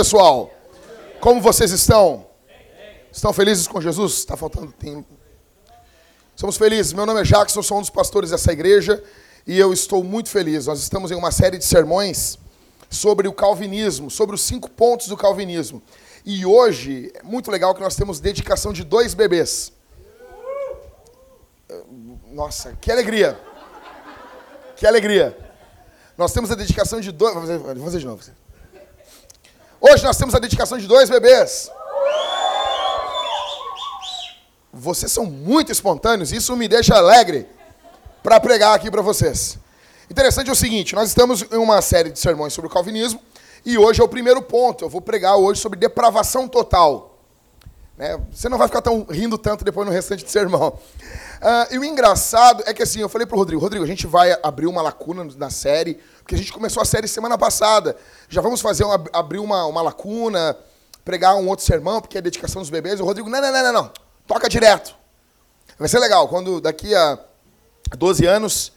pessoal. Como vocês estão? Estão felizes com Jesus? Está faltando tempo. Somos felizes. Meu nome é Jackson, sou um dos pastores dessa igreja e eu estou muito feliz. Nós estamos em uma série de sermões sobre o calvinismo, sobre os cinco pontos do calvinismo. E hoje é muito legal que nós temos dedicação de dois bebês. Nossa, que alegria! Que alegria! Nós temos a dedicação de dois. Vamos fazer de novo. Hoje nós temos a dedicação de dois bebês. Vocês são muito espontâneos, isso me deixa alegre para pregar aqui para vocês. Interessante é o seguinte: nós estamos em uma série de sermões sobre o calvinismo e hoje é o primeiro ponto. Eu vou pregar hoje sobre depravação total. Né? Você não vai ficar tão rindo tanto depois no restante do sermão. Uh, e o engraçado é que assim, eu falei para o Rodrigo, Rodrigo, a gente vai abrir uma lacuna na série, porque a gente começou a série semana passada. Já vamos fazer uma, abrir uma, uma lacuna, pregar um outro sermão, porque é dedicação dos bebês. O Rodrigo, não, não, não, não, não. Toca direto. Vai ser legal, quando daqui a 12 anos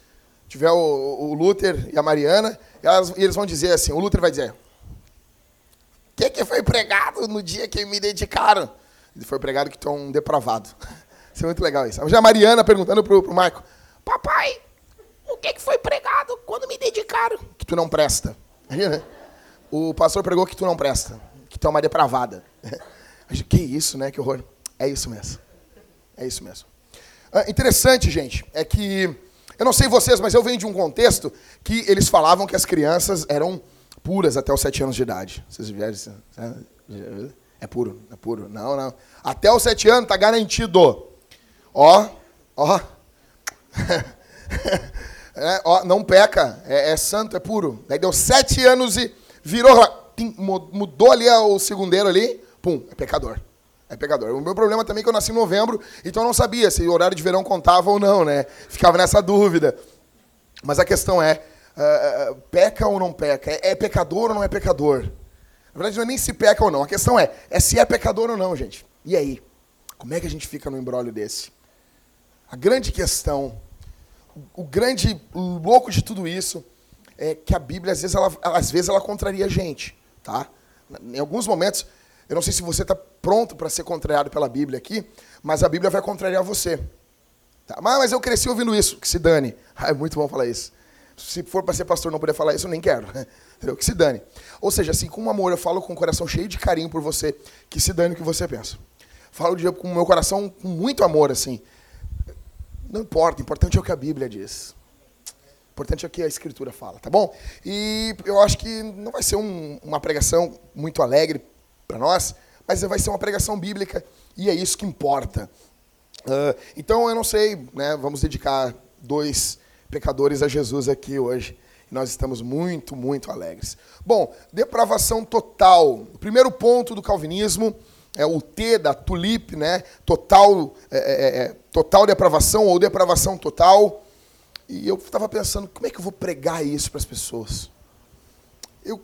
tiver o, o Luther e a Mariana, elas, e eles vão dizer assim, o Luther vai dizer, o que, que foi pregado no dia que me dedicaram? Ele foi pregado que tu é um depravado. Isso é muito legal isso. Já a Mariana perguntando pro, pro Marco, papai, o que, que foi pregado quando me dedicaram? Que tu não presta. O pastor pregou que tu não presta, que tu é uma depravada. Que isso, né? Que horror. É isso mesmo. É isso mesmo. Ah, interessante, gente, é que eu não sei vocês, mas eu venho de um contexto que eles falavam que as crianças eram puras até os sete anos de idade. Vocês isso? É puro, é puro. Não, não. Até os sete anos tá garantido. Ó, ó. é, ó não peca, é, é, santo, é puro. Daí deu sete anos e virou, mudou ali o segundeiro ali, pum, é pecador. É pecador. O meu problema também é que eu nasci em novembro, então eu não sabia se o horário de verão contava ou não, né? Ficava nessa dúvida. Mas a questão é, uh, peca ou não peca? É, é pecador ou não é pecador? Na verdade, não é nem se peca ou não. A questão é, é se é pecador ou não, gente. E aí? Como é que a gente fica no embrólio desse? A grande questão, o grande louco de tudo isso é que a Bíblia, às vezes, ela, às vezes, ela contraria a gente. Tá? Em alguns momentos, eu não sei se você está pronto para ser contrariado pela Bíblia aqui, mas a Bíblia vai contrariar você. Tá? Mas eu cresci ouvindo isso, que se dane. Ah, é muito bom falar isso. Se for para ser pastor não poder falar isso, eu nem quero. Entendeu? Que se dane. Ou seja, assim, com amor, eu falo com o coração cheio de carinho por você, que se dane o que você pensa. Falo com o meu coração com muito amor, assim. Não importa, o importante é o que a Bíblia diz. O importante é o que a Escritura fala, tá bom? E eu acho que não vai ser um, uma pregação muito alegre para nós, mas vai ser uma pregação bíblica e é isso que importa. Uh, então eu não sei, né? Vamos dedicar dois pecadores a Jesus aqui hoje. Nós estamos muito, muito alegres. Bom, depravação total. Primeiro ponto do calvinismo é o T da tulip, né? Total, é, é, é total depravação ou depravação total. E eu estava pensando, como é que eu vou pregar isso para as pessoas? Eu,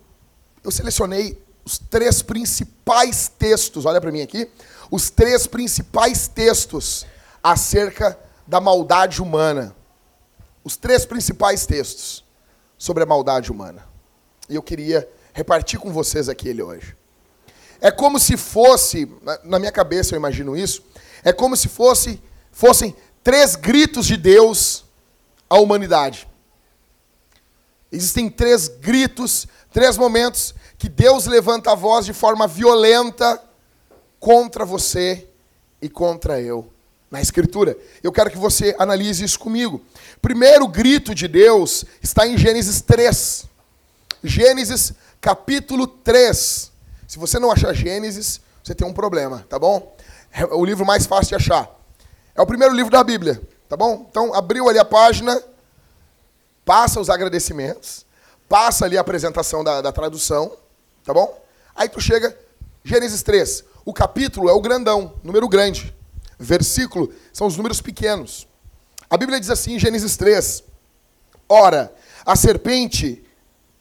eu selecionei os três principais textos, olha para mim aqui, os três principais textos acerca da maldade humana. Os três principais textos sobre a maldade humana. E eu queria repartir com vocês aquele hoje. É como se fosse, na minha cabeça eu imagino isso, é como se fosse fossem três gritos de Deus à humanidade. Existem três gritos, três momentos que Deus levanta a voz de forma violenta contra você e contra eu. Na Escritura. Eu quero que você analise isso comigo. Primeiro grito de Deus está em Gênesis 3. Gênesis capítulo 3. Se você não achar Gênesis, você tem um problema, tá bom? É o livro mais fácil de achar. É o primeiro livro da Bíblia, tá bom? Então, abriu ali a página, passa os agradecimentos, passa ali a apresentação da, da tradução, tá bom? Aí tu chega, Gênesis 3. O capítulo é o grandão, número grande. Versículo são os números pequenos. A Bíblia diz assim em Gênesis 3. Ora, a serpente,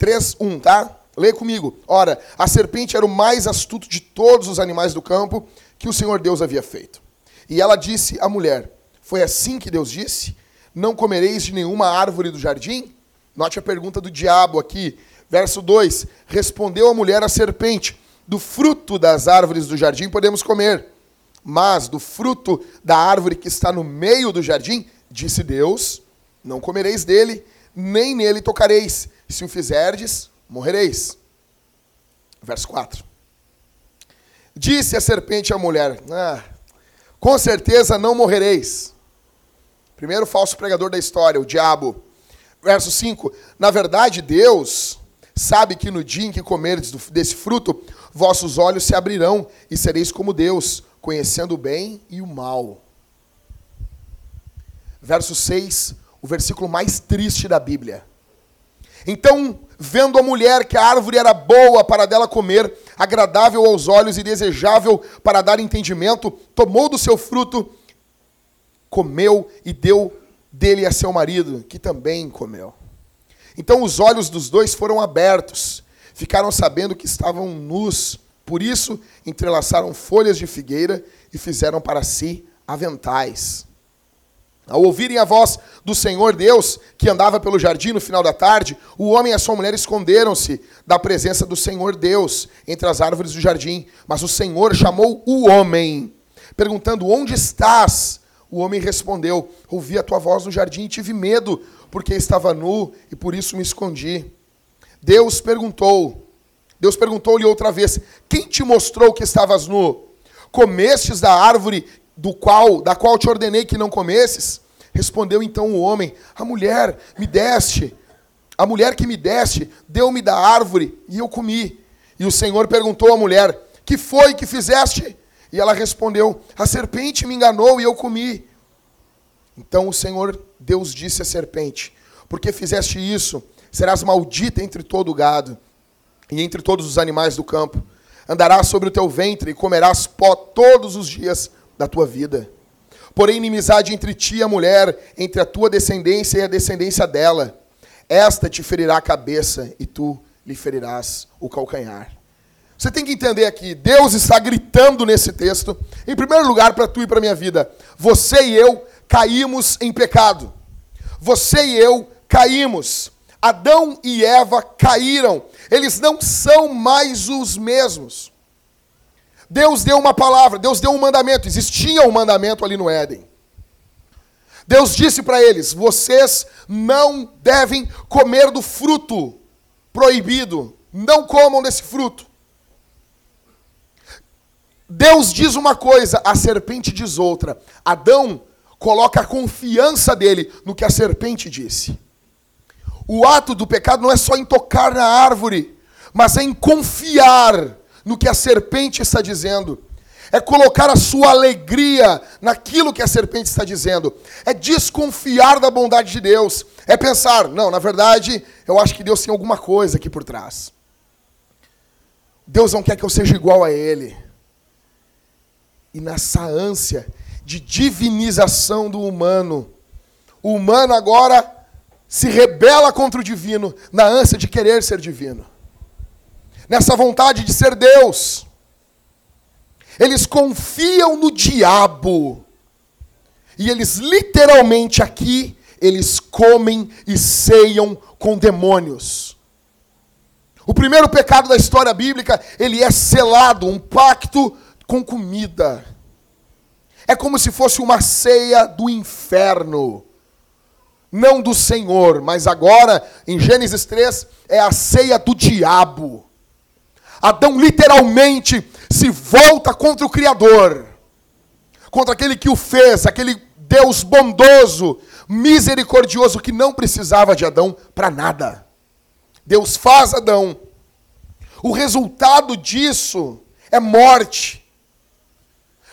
3.1, tá? Lê comigo. Ora, a serpente era o mais astuto de todos os animais do campo que o Senhor Deus havia feito. E ela disse à mulher: Foi assim que Deus disse? Não comereis de nenhuma árvore do jardim? Note a pergunta do diabo aqui. Verso 2: Respondeu a mulher à serpente: Do fruto das árvores do jardim podemos comer, mas do fruto da árvore que está no meio do jardim, disse Deus: Não comereis dele, nem nele tocareis. Se o fizerdes, morrereis. Verso 4. Disse a serpente à mulher: ah, Com certeza não morrereis. Primeiro falso pregador da história, o diabo. Verso 5: Na verdade, Deus sabe que no dia em que comerdes desse fruto, vossos olhos se abrirão e sereis como Deus, conhecendo o bem e o mal. Verso 6, o versículo mais triste da Bíblia. Então, vendo a mulher que a árvore era boa para dela comer, agradável aos olhos e desejável para dar entendimento, tomou do seu fruto, comeu e deu dele a seu marido, que também comeu. Então os olhos dos dois foram abertos, ficaram sabendo que estavam nus, por isso entrelaçaram folhas de figueira e fizeram para si aventais. Ao ouvirem a voz do Senhor Deus, que andava pelo jardim no final da tarde, o homem e a sua mulher esconderam-se da presença do Senhor Deus entre as árvores do jardim. Mas o Senhor chamou o homem, perguntando: Onde estás? O homem respondeu: Ouvi a tua voz no jardim e tive medo, porque estava nu e por isso me escondi. Deus perguntou: Deus perguntou-lhe outra vez: Quem te mostrou que estavas nu? Comestes da árvore do qual, da qual te ordenei que não comesses? Respondeu então o homem: A mulher me deste, a mulher que me deste, deu-me da árvore e eu comi. E o Senhor perguntou à mulher: Que foi que fizeste? E ela respondeu: A serpente me enganou e eu comi. Então o Senhor Deus disse à serpente: Porque fizeste isso, serás maldita entre todo o gado e entre todos os animais do campo. Andarás sobre o teu ventre e comerás pó todos os dias da tua vida. Porém, inimizade entre ti e a mulher, entre a tua descendência e a descendência dela. Esta te ferirá a cabeça e tu lhe ferirás o calcanhar. Você tem que entender aqui, Deus está gritando nesse texto, em primeiro lugar para tu e para minha vida. Você e eu caímos em pecado. Você e eu caímos. Adão e Eva caíram. Eles não são mais os mesmos. Deus deu uma palavra, Deus deu um mandamento, existia um mandamento ali no Éden. Deus disse para eles: vocês não devem comer do fruto proibido, não comam desse fruto. Deus diz uma coisa, a serpente diz outra. Adão coloca a confiança dele no que a serpente disse. O ato do pecado não é só em tocar na árvore, mas é em confiar no que a serpente está dizendo. É colocar a sua alegria naquilo que a serpente está dizendo. É desconfiar da bondade de Deus. É pensar, não, na verdade, eu acho que Deus tem alguma coisa aqui por trás. Deus não quer que eu seja igual a Ele. E nessa ânsia de divinização do humano, o humano agora se rebela contra o divino, na ânsia de querer ser divino nessa vontade de ser Deus. Eles confiam no diabo. E eles literalmente aqui, eles comem e ceiam com demônios. O primeiro pecado da história bíblica, ele é selado, um pacto com comida. É como se fosse uma ceia do inferno. Não do Senhor, mas agora, em Gênesis 3, é a ceia do diabo. Adão literalmente se volta contra o Criador, contra aquele que o fez, aquele Deus bondoso, misericordioso, que não precisava de Adão para nada. Deus faz Adão. O resultado disso é morte.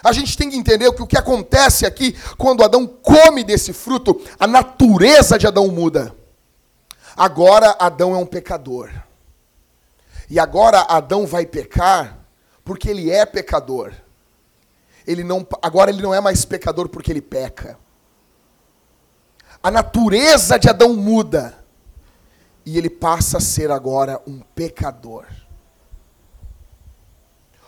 A gente tem que entender que o que acontece aqui, quando Adão come desse fruto, a natureza de Adão muda. Agora Adão é um pecador. E agora Adão vai pecar porque ele é pecador. Ele não, agora ele não é mais pecador porque ele peca. A natureza de Adão muda. E ele passa a ser agora um pecador.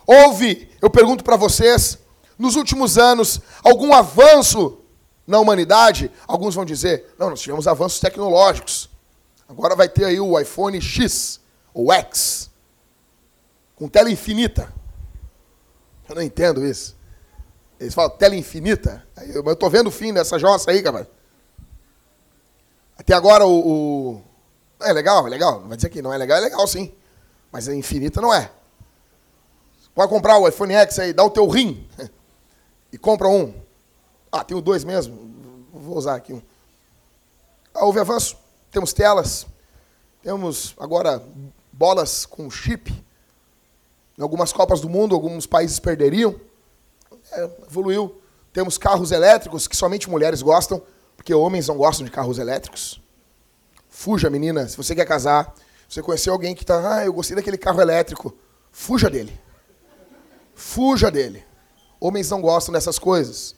Houve, eu pergunto para vocês, nos últimos anos, algum avanço na humanidade? Alguns vão dizer, não, nós tivemos avanços tecnológicos. Agora vai ter aí o iPhone X ou X, com tela infinita. Eu não entendo isso. Eles falam tela infinita. Eu, eu tô vendo o fim dessa jossa aí, cara. Até agora o, o, É legal, é legal. Não vai dizer que não é legal, é legal sim. Mas é infinita não é. Pode comprar o iPhone X aí, dá o teu rim. E compra um. Ah, tenho dois mesmo. Vou usar aqui um. Ah, houve avanço. Temos telas. Temos agora bolas com chip. Em algumas Copas do Mundo, alguns países perderiam. É, evoluiu. Temos carros elétricos que somente mulheres gostam, porque homens não gostam de carros elétricos. Fuja, menina. Se você quer casar, você conheceu alguém que está, ah, eu gostei daquele carro elétrico. Fuja dele. Fuja dele. Homens não gostam dessas coisas.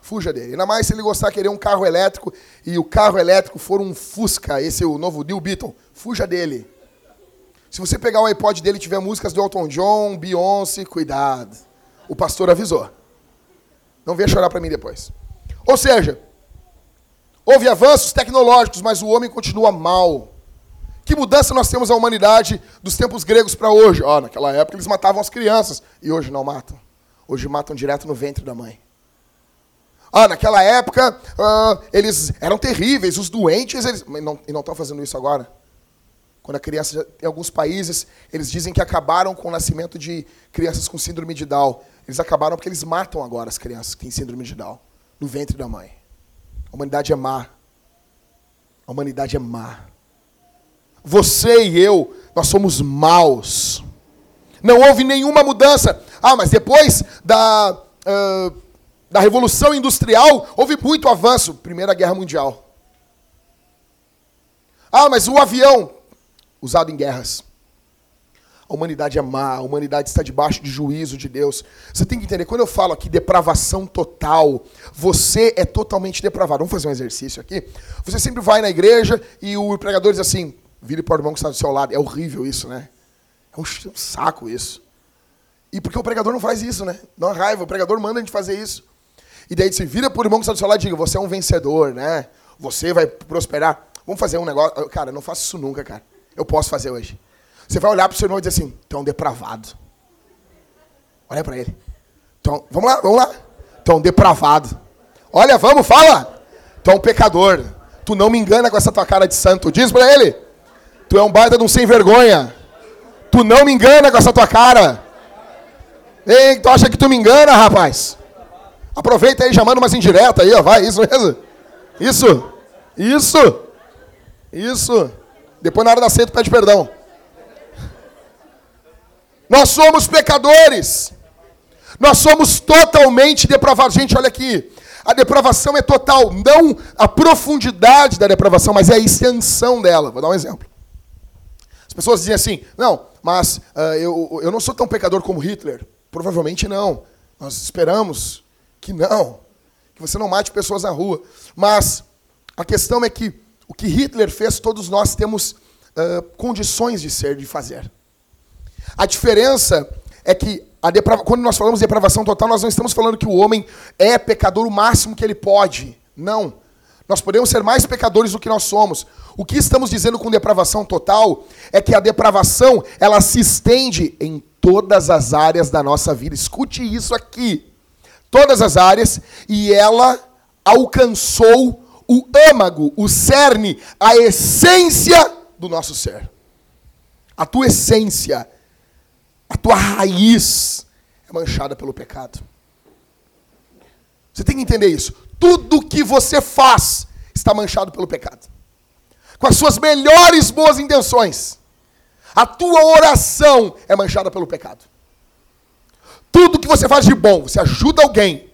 Fuja dele. Ainda mais se ele gostar de querer um carro elétrico e o carro elétrico for um Fusca, esse é o novo New Beetle. Fuja dele. Se você pegar o iPod dele e tiver músicas do Elton John, Beyoncé, cuidado. O pastor avisou. Não venha chorar para mim depois. Ou seja, houve avanços tecnológicos, mas o homem continua mal. Que mudança nós temos na humanidade dos tempos gregos para hoje? Oh, naquela época eles matavam as crianças e hoje não matam. Hoje matam direto no ventre da mãe. Ah, naquela época uh, eles eram terríveis, os doentes, eles e não estão fazendo isso agora. Quando a criança, em alguns países, eles dizem que acabaram com o nascimento de crianças com síndrome de Down. Eles acabaram porque eles matam agora as crianças que têm síndrome de Down, no ventre da mãe. A humanidade é má. A humanidade é má. Você e eu, nós somos maus. Não houve nenhuma mudança. Ah, mas depois da, uh, da Revolução Industrial, houve muito avanço. Primeira Guerra Mundial. Ah, mas o avião, usado em guerras. A humanidade é má, a humanidade está debaixo de juízo de Deus. Você tem que entender, quando eu falo aqui depravação total, você é totalmente depravado. Vamos fazer um exercício aqui. Você sempre vai na igreja e o pregador diz assim: vire para o irmão que está do seu lado. É horrível isso, né? É um saco isso. E porque o pregador não faz isso, né? Não é raiva, o pregador manda a gente fazer isso. E daí você vira o irmão que está do seu lado e diga: você é um vencedor, né? Você vai prosperar. Vamos fazer um negócio. Cara, não faço isso nunca, cara. Eu posso fazer hoje. Você vai olhar para o seu irmão e dizer assim: tu é um depravado. Olha para ele. Então, vamos lá, vamos lá. Tu é um depravado. Olha, vamos, fala. Tu é um pecador. Tu não me engana com essa tua cara de santo. Diz para ele. Tu é um baita de um sem vergonha. Tu não me engana com essa tua cara. Ei, tu acha que tu me engana, rapaz? Aproveita aí, já manda umas indiretas aí, ó. Vai, isso mesmo. Isso. Isso. Isso. Depois, na hora da ceia, tu pede perdão. Nós somos pecadores. Nós somos totalmente depravados. Gente, olha aqui. A depravação é total, não a profundidade da depravação, mas é a extensão dela. Vou dar um exemplo. As pessoas dizem assim: não, mas uh, eu, eu não sou tão pecador como Hitler. Provavelmente não. Nós esperamos que não. Que você não mate pessoas na rua. Mas a questão é que o que Hitler fez, todos nós temos uh, condições de ser, de fazer. A diferença é que deprava... quando nós falamos de depravação total, nós não estamos falando que o homem é pecador o máximo que ele pode. Não. Nós podemos ser mais pecadores do que nós somos. O que estamos dizendo com depravação total é que a depravação, ela se estende em todas as áreas da nossa vida. Escute isso aqui. Todas as áreas e ela alcançou o âmago, o cerne, a essência do nosso ser. A tua essência, a tua raiz é manchada pelo pecado. Você tem que entender isso. Tudo que você faz está manchado pelo pecado. Com as suas melhores boas intenções, a tua oração é manchada pelo pecado. Tudo que você faz de bom, você ajuda alguém,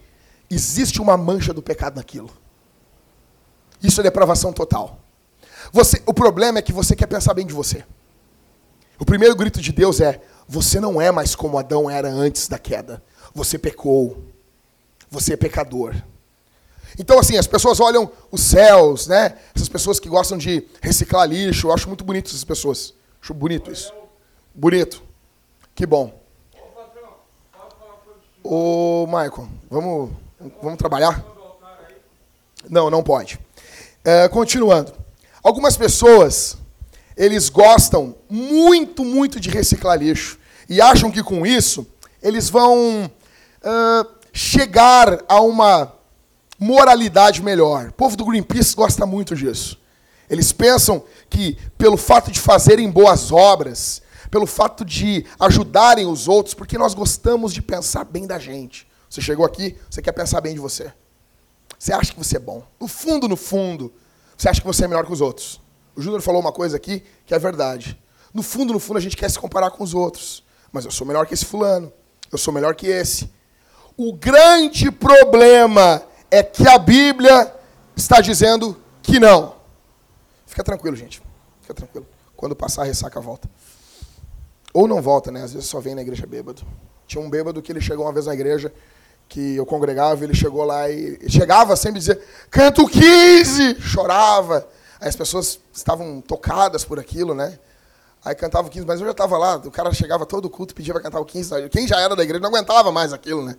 existe uma mancha do pecado naquilo. Isso é depravação total. Você, o problema é que você quer pensar bem de você. O primeiro grito de Deus é: você não é mais como Adão era antes da queda. Você pecou. Você é pecador. Então, assim, as pessoas olham os céus, né? Essas pessoas que gostam de reciclar lixo. Eu acho muito bonito essas pessoas. Acho bonito isso. Bonito. Que bom. Ô, Michael, vamos, vamos trabalhar? Não, não pode. É, continuando. Algumas pessoas, eles gostam muito, muito de reciclar lixo. E acham que com isso eles vão uh, chegar a uma moralidade melhor. O povo do Greenpeace gosta muito disso. Eles pensam que, pelo fato de fazerem boas obras, pelo fato de ajudarem os outros, porque nós gostamos de pensar bem da gente. Você chegou aqui, você quer pensar bem de você. Você acha que você é bom. No fundo, no fundo, você acha que você é melhor que os outros. O Júnior falou uma coisa aqui que é verdade. No fundo, no fundo, a gente quer se comparar com os outros. Mas eu sou melhor que esse fulano. Eu sou melhor que esse. O grande problema é que a Bíblia está dizendo que não. Fica tranquilo, gente. Fica tranquilo. Quando passar a ressaca, volta. Ou não volta, né? Às vezes só vem na igreja bêbado. Tinha um bêbado que ele chegou uma vez na igreja, que eu congregava, ele chegou lá e chegava sempre dizia, canto 15! Chorava. Aí as pessoas estavam tocadas por aquilo, né? Aí cantava o 15, mas eu já estava lá, o cara chegava todo culto, pedia para cantar o 15. Quem já era da igreja não aguentava mais aquilo, né?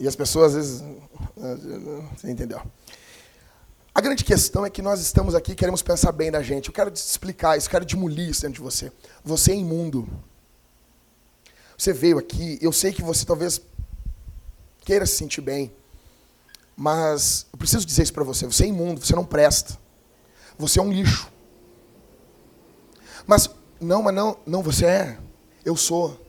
E as pessoas, às vezes. Você entendeu? A grande questão é que nós estamos aqui queremos pensar bem da gente. Eu quero te explicar isso, quero demolir isso dentro de você. Você é imundo. Você veio aqui, eu sei que você talvez queira se sentir bem, mas eu preciso dizer isso para você. Você é imundo, você não presta. Você é um lixo. Mas, não, mas não, não, você é. Eu sou.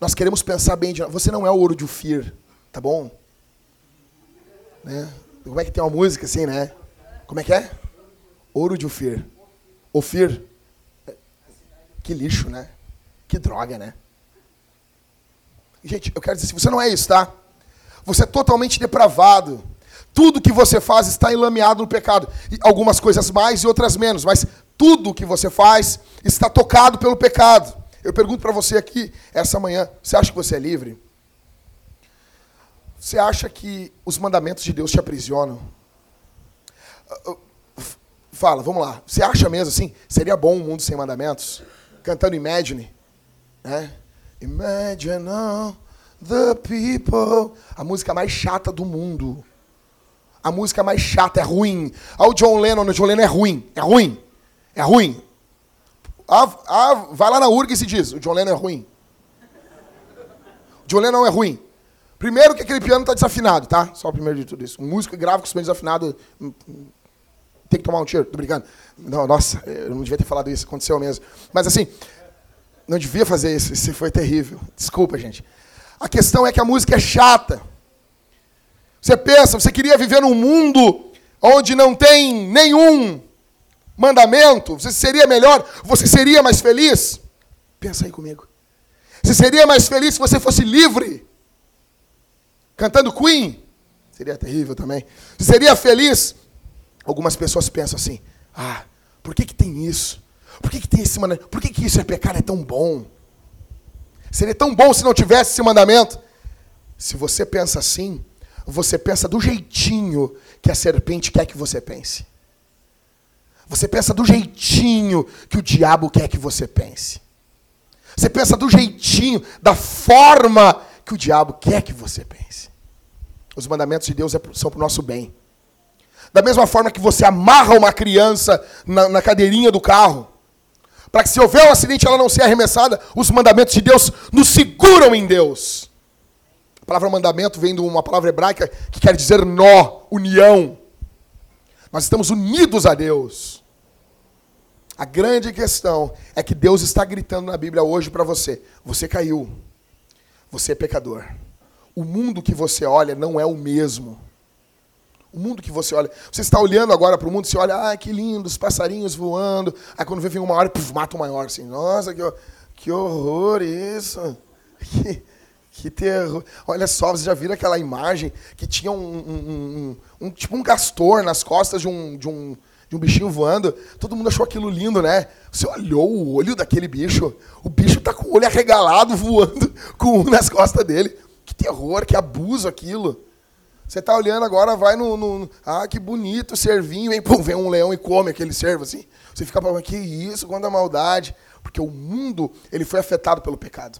Nós queremos pensar bem de Você não é o ouro de Ufir, tá bom? Né? Como é que tem uma música assim, né? Como é que é? Ouro de Ofir. Ofir. Que lixo, né? Que droga, né? Gente, eu quero dizer assim, você não é isso, tá? Você é totalmente depravado. Tudo que você faz está enlameado no pecado. E algumas coisas mais e outras menos, mas tudo que você faz está tocado pelo pecado. Eu pergunto para você aqui essa manhã, você acha que você é livre? Você acha que os mandamentos de Deus te aprisionam? Uh, uh, fala, vamos lá. Você acha mesmo assim? Seria bom um mundo sem mandamentos? Cantando Imagine. Né? Imagine all the people. A música mais chata do mundo. A música mais chata, é ruim. Ah, o John Lennon, o John Lennon é ruim. É ruim. É ruim. Ah, ah, vai lá na URG e se diz, o John Lennon é ruim. O John Lennon é ruim. Primeiro que aquele piano está desafinado, tá? Só o primeiro de tudo isso. Um músico grave com o instrumento desafinado hum, hum, tem que tomar um tiro. Tô brincando. Não, nossa, eu não devia ter falado isso, aconteceu mesmo. Mas assim, não devia fazer isso, isso foi terrível. Desculpa, gente. A questão é que a música é chata. Você pensa, você queria viver num mundo onde não tem nenhum mandamento? Você seria melhor? Você seria mais feliz? Pensa aí comigo. Você seria mais feliz se você fosse livre? Cantando Queen? Seria terrível também. Seria feliz? Algumas pessoas pensam assim: ah, por que, que tem isso? Por que, que tem esse mandamento? Por que, que isso é pecado? É tão bom. Seria tão bom se não tivesse esse mandamento. Se você pensa assim, você pensa do jeitinho que a serpente quer que você pense. Você pensa do jeitinho que o diabo quer que você pense. Você pensa do jeitinho, da forma que o diabo quer que você pense. Os mandamentos de Deus é são para o nosso bem. Da mesma forma que você amarra uma criança na, na cadeirinha do carro, para que se houver um acidente ela não seja arremessada, os mandamentos de Deus nos seguram em Deus. A palavra mandamento vem de uma palavra hebraica que quer dizer nó, união. Nós estamos unidos a Deus. A grande questão é que Deus está gritando na Bíblia hoje para você: você caiu. Você é pecador. O mundo que você olha não é o mesmo. O mundo que você olha. Você está olhando agora para o mundo, você olha, ah, que lindo, os passarinhos voando. Aí quando vem uma hora, puf, mata o maior. Assim, Nossa, que, que horror isso. Que, que terror. Olha só, vocês já viram aquela imagem que tinha um, um, um, um tipo um castor nas costas de um, de um, um bichinho voando. Todo mundo achou aquilo lindo, né? Você olhou o olho daquele bicho, o bicho tá com o olho arregalado voando com um nas costas dele. Que terror, que abuso aquilo. Você tá olhando agora, vai no, no ah, que bonito servinho, vem, pum, vem um leão e come aquele servo assim. Você fica falando, que isso, quanta maldade. Porque o mundo, ele foi afetado pelo pecado.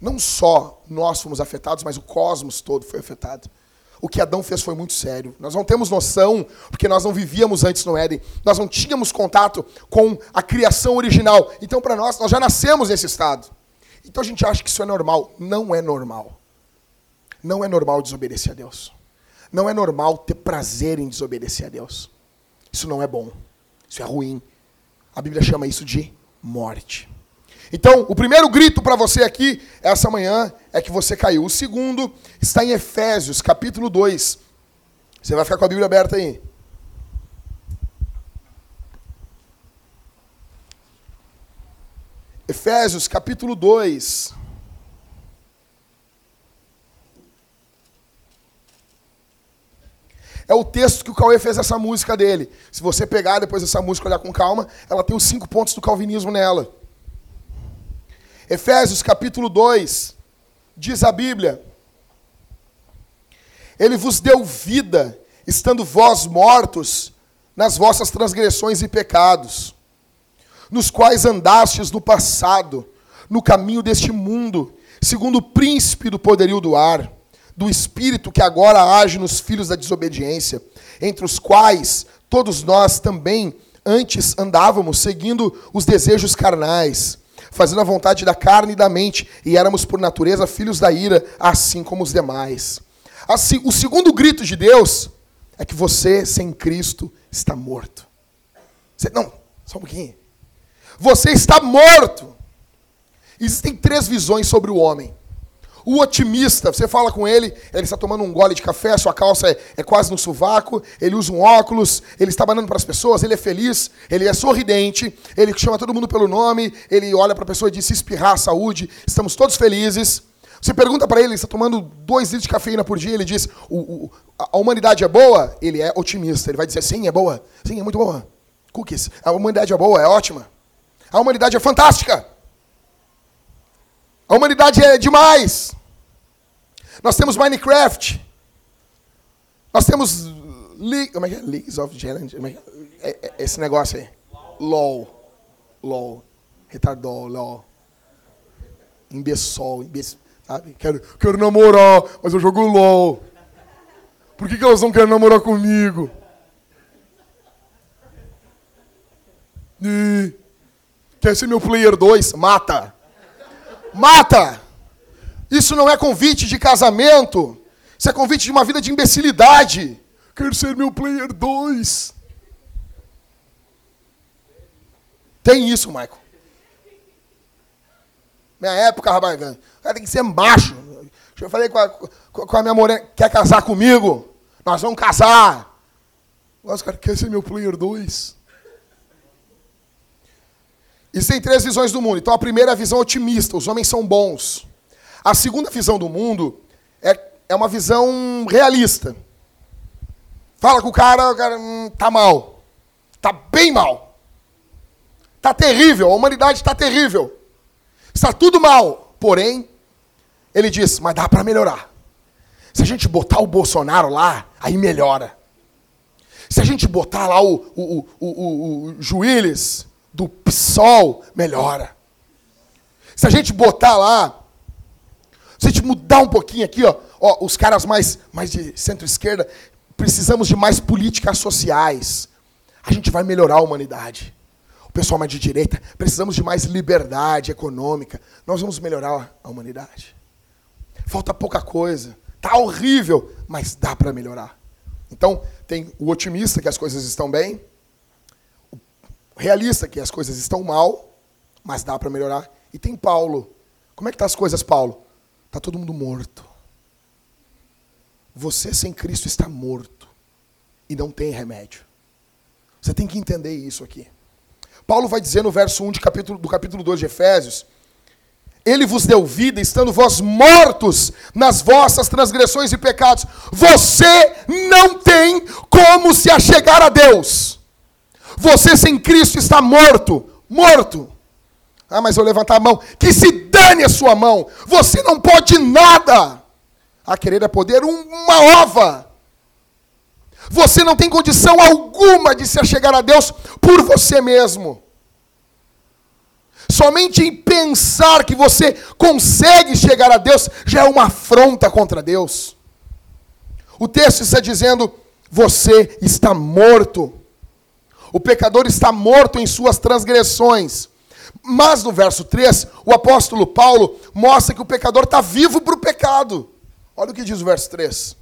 Não só nós fomos afetados, mas o cosmos todo foi afetado. o que Adão fez foi muito sério. Nós não temos noção, porque nós não vivíamos antes no Éden. Nós não tínhamos contato com a criação original. Então, para nós, nós já nascemos nesse estado. Então a gente acha que isso é normal. Não é normal. Não é normal desobedecer a Deus. Não é normal ter prazer em desobedecer a Deus. Isso não é bom. Isso é ruim. A Bíblia chama isso de morte. Então, o primeiro grito para você aqui, essa manhã, é que você caiu. O segundo está em Efésios, capítulo 2. Você vai ficar com a Bíblia aberta aí. Efésios, capítulo 2. É o texto que o Cauê fez essa música dele. Se você pegar depois essa música e olhar com calma, ela tem os cinco pontos do calvinismo nela. Efésios capítulo 2, diz a Bíblia: Ele vos deu vida, estando vós mortos nas vossas transgressões e pecados, nos quais andastes no passado, no caminho deste mundo, segundo o príncipe do poderio do ar, do espírito que agora age nos filhos da desobediência, entre os quais todos nós também antes andávamos seguindo os desejos carnais fazendo a vontade da carne e da mente, e éramos por natureza filhos da ira, assim como os demais. Assim, o segundo grito de Deus é que você, sem Cristo, está morto. Você, não, só um pouquinho. Você está morto. Existem três visões sobre o homem. O otimista, você fala com ele, ele está tomando um gole de café, sua calça é, é quase no sovaco, ele usa um óculos, ele está banando para as pessoas, ele é feliz, ele é sorridente, ele chama todo mundo pelo nome, ele olha para a pessoa e diz: espirrar, saúde, estamos todos felizes. Você pergunta para ele, ele está tomando dois litros de cafeína por dia, ele diz: o, o, a humanidade é boa? Ele é otimista, ele vai dizer: sim, é boa, sim, é muito boa. Cookies, a humanidade é boa, é ótima. A humanidade é fantástica. A humanidade é demais. Nós temos Minecraft. Nós temos League, como é que é? Leagues of Challenge. É, é, é? Esse negócio aí. LOL. LOL. Retardol, LOL. Imbecil, imbecil. Sabe? Quero, quero namorar, mas eu jogo LOL. Por que, que elas não querem namorar comigo? E... Quer ser meu player 2? Mata! Mata! Isso não é convite de casamento. Isso é convite de uma vida de imbecilidade. Quero ser meu player 2. Tem isso, Michael. Minha época, rapaz, o cara tem que ser macho. Eu falei com a, com a minha morena, quer casar comigo? Nós vamos casar. Nossa, cara, quer ser meu player 2? Existem três visões do mundo. Então a primeira é a visão otimista, os homens são bons. A segunda visão do mundo é, é uma visão realista. Fala com o cara, o cara hum, tá mal. Tá bem mal. Tá terrível, a humanidade está terrível. Está tudo mal. Porém, ele diz, mas dá para melhorar. Se a gente botar o Bolsonaro lá, aí melhora. Se a gente botar lá o, o, o, o, o do PSOL melhora. Se a gente botar lá, se a gente mudar um pouquinho aqui, ó, ó os caras mais, mais de centro-esquerda, precisamos de mais políticas sociais. A gente vai melhorar a humanidade. O pessoal mais de direita, precisamos de mais liberdade econômica. Nós vamos melhorar a humanidade. Falta pouca coisa. Tá horrível, mas dá para melhorar. Então, tem o otimista que as coisas estão bem, realista, que as coisas estão mal, mas dá para melhorar. E tem Paulo. Como é que tá as coisas, Paulo? Tá todo mundo morto. Você sem Cristo está morto e não tem remédio. Você tem que entender isso aqui. Paulo vai dizer no verso 1 capítulo, do capítulo 2 de Efésios: Ele vos deu vida, estando vós mortos nas vossas transgressões e pecados. Você não tem como se achegar a Deus. Você sem Cristo está morto. Morto. Ah, mas eu levantar a mão. Que se dane a sua mão. Você não pode nada. A querer é poder uma ova. Você não tem condição alguma de se achegar a Deus por você mesmo. Somente em pensar que você consegue chegar a Deus já é uma afronta contra Deus. O texto está dizendo: você está morto. O pecador está morto em suas transgressões. Mas no verso 3, o apóstolo Paulo mostra que o pecador está vivo para o pecado. Olha o que diz o verso 3.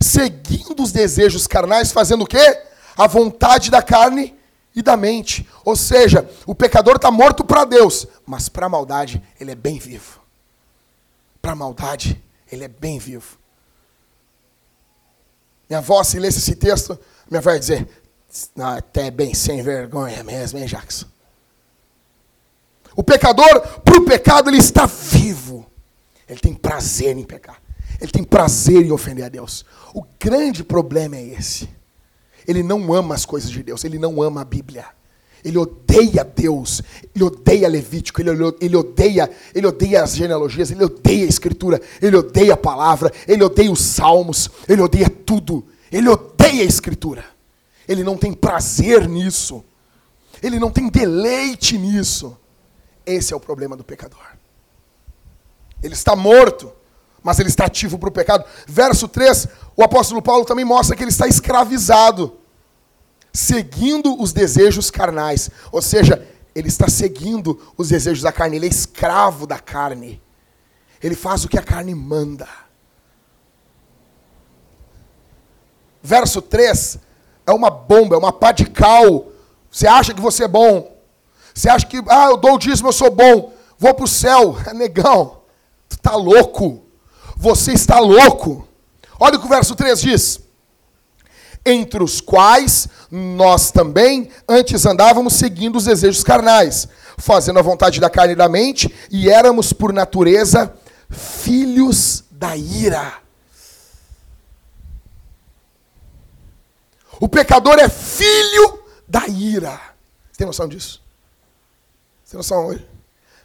Seguindo os desejos carnais, fazendo o quê? A vontade da carne e da mente. Ou seja, o pecador está morto para Deus, mas para a maldade ele é bem vivo. Para a maldade ele é bem vivo. Minha avó, se lesse esse texto, minha avó ia dizer, até bem sem vergonha mesmo, hein, Jackson? O pecador, para o pecado, ele está vivo. Ele tem prazer em pecar. Ele tem prazer em ofender a Deus. O grande problema é esse. Ele não ama as coisas de Deus, ele não ama a Bíblia. Ele odeia Deus, ele odeia Levítico, ele, ele odeia, ele odeia as genealogias, ele odeia a escritura, ele odeia a palavra, ele odeia os salmos, ele odeia tudo. Ele odeia a escritura. Ele não tem prazer nisso. Ele não tem deleite nisso. Esse é o problema do pecador. Ele está morto, mas ele está ativo para o pecado. Verso 3, o apóstolo Paulo também mostra que ele está escravizado, seguindo os desejos carnais. Ou seja, ele está seguindo os desejos da carne, ele é escravo da carne. Ele faz o que a carne manda. Verso 3 é uma bomba, é uma pá de cal. Você acha que você é bom. Você acha que, ah, eu dou o dízimo, eu sou bom. Vou para o céu. Negão. Tu está louco. Você está louco. Olha o que o verso 3 diz. Entre os quais nós também antes andávamos seguindo os desejos carnais, fazendo a vontade da carne e da mente, e éramos por natureza filhos da ira. O pecador é filho da ira. Você tem noção disso? Você tem noção?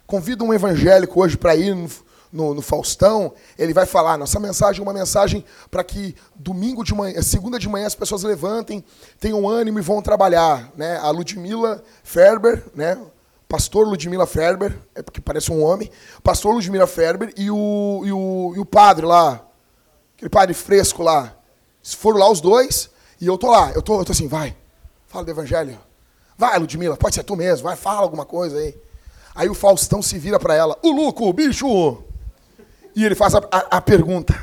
Convida um evangélico hoje para ir no, no, no, Faustão, ele vai falar, nossa mensagem é uma mensagem para que domingo de manhã, segunda de manhã as pessoas levantem, tenham ânimo e vão trabalhar. Né? A Ludmila Ferber, né? pastor Ludmila Ferber, é porque parece um homem, pastor Ludmila Ferber e o, e o, e o padre lá, aquele padre fresco lá. Se foram lá os dois, e eu tô lá, eu tô, eu tô assim, vai, fala do evangelho. Vai, Ludmila, pode ser tu mesmo, vai, fala alguma coisa aí. Aí o Faustão se vira para ela, o Luco, bicho! E ele faz a, a, a, pergunta: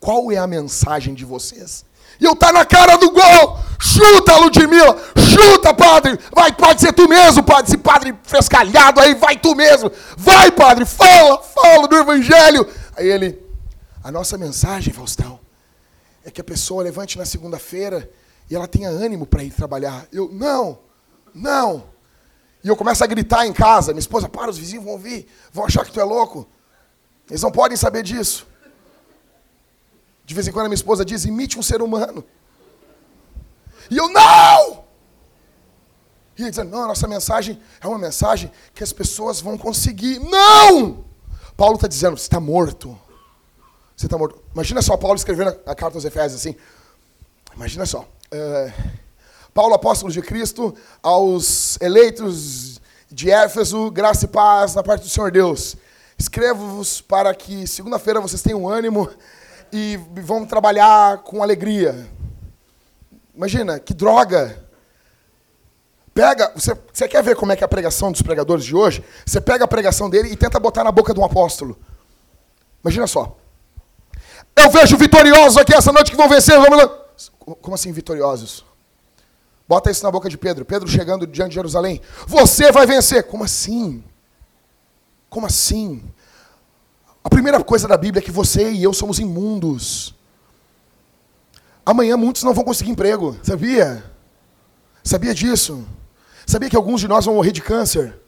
Qual é a mensagem de vocês? E eu tá na cara do gol! Chuta, Ludmila! Chuta, padre! Vai, pode ser tu mesmo, padre! Esse padre frescalhado aí, vai tu mesmo! Vai, padre! Fala, fala do evangelho! Aí ele, a nossa mensagem, Faustão, é que a pessoa levante na segunda-feira e ela tenha ânimo para ir trabalhar. Eu, não, não. E eu começo a gritar em casa, minha esposa, para, os vizinhos vão ouvir, vão achar que tu é louco. Eles não podem saber disso. De vez em quando a minha esposa diz, imite um ser humano. E eu, não! E ele dizendo, não, a nossa mensagem é uma mensagem que as pessoas vão conseguir. Não! Paulo está dizendo, você está morto. Você está morto. Imagina só Paulo escrevendo a carta aos Efésios assim. Imagina só. É, Paulo, apóstolo de Cristo, aos eleitos de Éfeso, graça e paz na parte do Senhor Deus. Escrevo-vos para que segunda-feira vocês tenham ânimo e vão trabalhar com alegria. Imagina, que droga. Pega, você, você quer ver como é que é a pregação dos pregadores de hoje? Você pega a pregação dele e tenta botar na boca de um apóstolo. Imagina só. Eu vejo vitoriosos aqui essa noite que vão vencer. Como assim vitoriosos? Bota isso na boca de Pedro. Pedro chegando diante de Jerusalém. Você vai vencer. Como assim? Como assim? A primeira coisa da Bíblia é que você e eu somos imundos. Amanhã muitos não vão conseguir emprego. Sabia? Sabia disso? Sabia que alguns de nós vão morrer de câncer?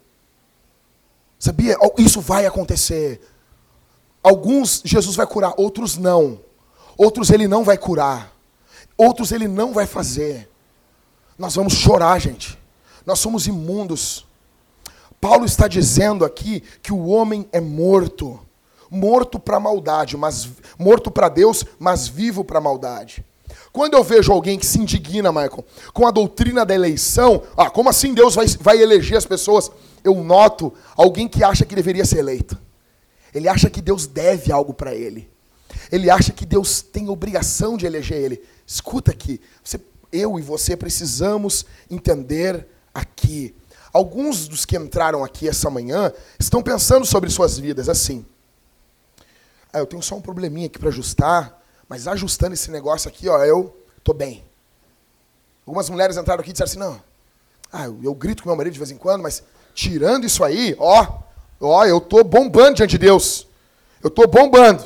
Sabia? Isso vai acontecer. Alguns Jesus vai curar, outros não. Outros ele não vai curar. Outros ele não vai fazer. Nós vamos chorar, gente. Nós somos imundos. Paulo está dizendo aqui que o homem é morto. Morto para a maldade, mas morto para Deus, mas vivo para a maldade. Quando eu vejo alguém que se indigna, Michael, com a doutrina da eleição, ah, como assim Deus vai, vai eleger as pessoas? Eu noto alguém que acha que deveria ser eleito. Ele acha que Deus deve algo para ele. Ele acha que Deus tem obrigação de eleger ele. Escuta aqui, você, eu e você precisamos entender aqui. Alguns dos que entraram aqui essa manhã estão pensando sobre suas vidas assim. Ah, eu tenho só um probleminha aqui para ajustar, mas ajustando esse negócio aqui, ó, eu tô bem. Algumas mulheres entraram aqui e disseram assim, não, ah, eu, eu grito com meu marido de vez em quando, mas tirando isso aí, ó, ó, eu tô bombando diante de Deus. Eu tô bombando.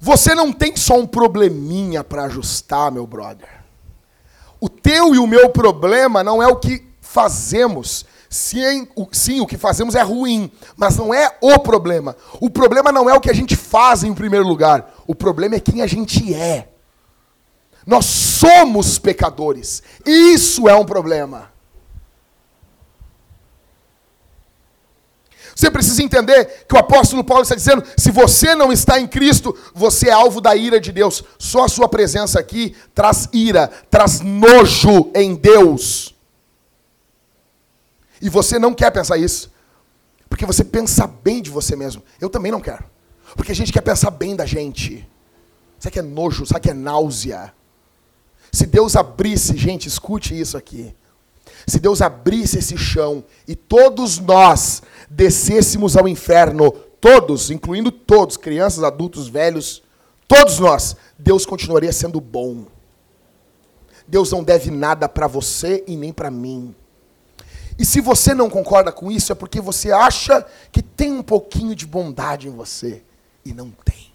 Você não tem só um probleminha para ajustar, meu brother. O teu e o meu problema não é o que fazemos. Sim o, sim, o que fazemos é ruim, mas não é o problema. O problema não é o que a gente faz em primeiro lugar. O problema é quem a gente é. Nós somos pecadores. Isso é um problema. Você precisa entender que o apóstolo Paulo está dizendo: se você não está em Cristo, você é alvo da ira de Deus. Só a sua presença aqui traz ira, traz nojo em Deus. E você não quer pensar isso, porque você pensa bem de você mesmo. Eu também não quero, porque a gente quer pensar bem da gente. Sabe que é nojo, sabe que é náusea. Se Deus abrisse, gente, escute isso aqui. Se Deus abrisse esse chão e todos nós descêssemos ao inferno, todos, incluindo todos, crianças, adultos, velhos, todos nós, Deus continuaria sendo bom. Deus não deve nada para você e nem para mim. E se você não concorda com isso, é porque você acha que tem um pouquinho de bondade em você e não tem.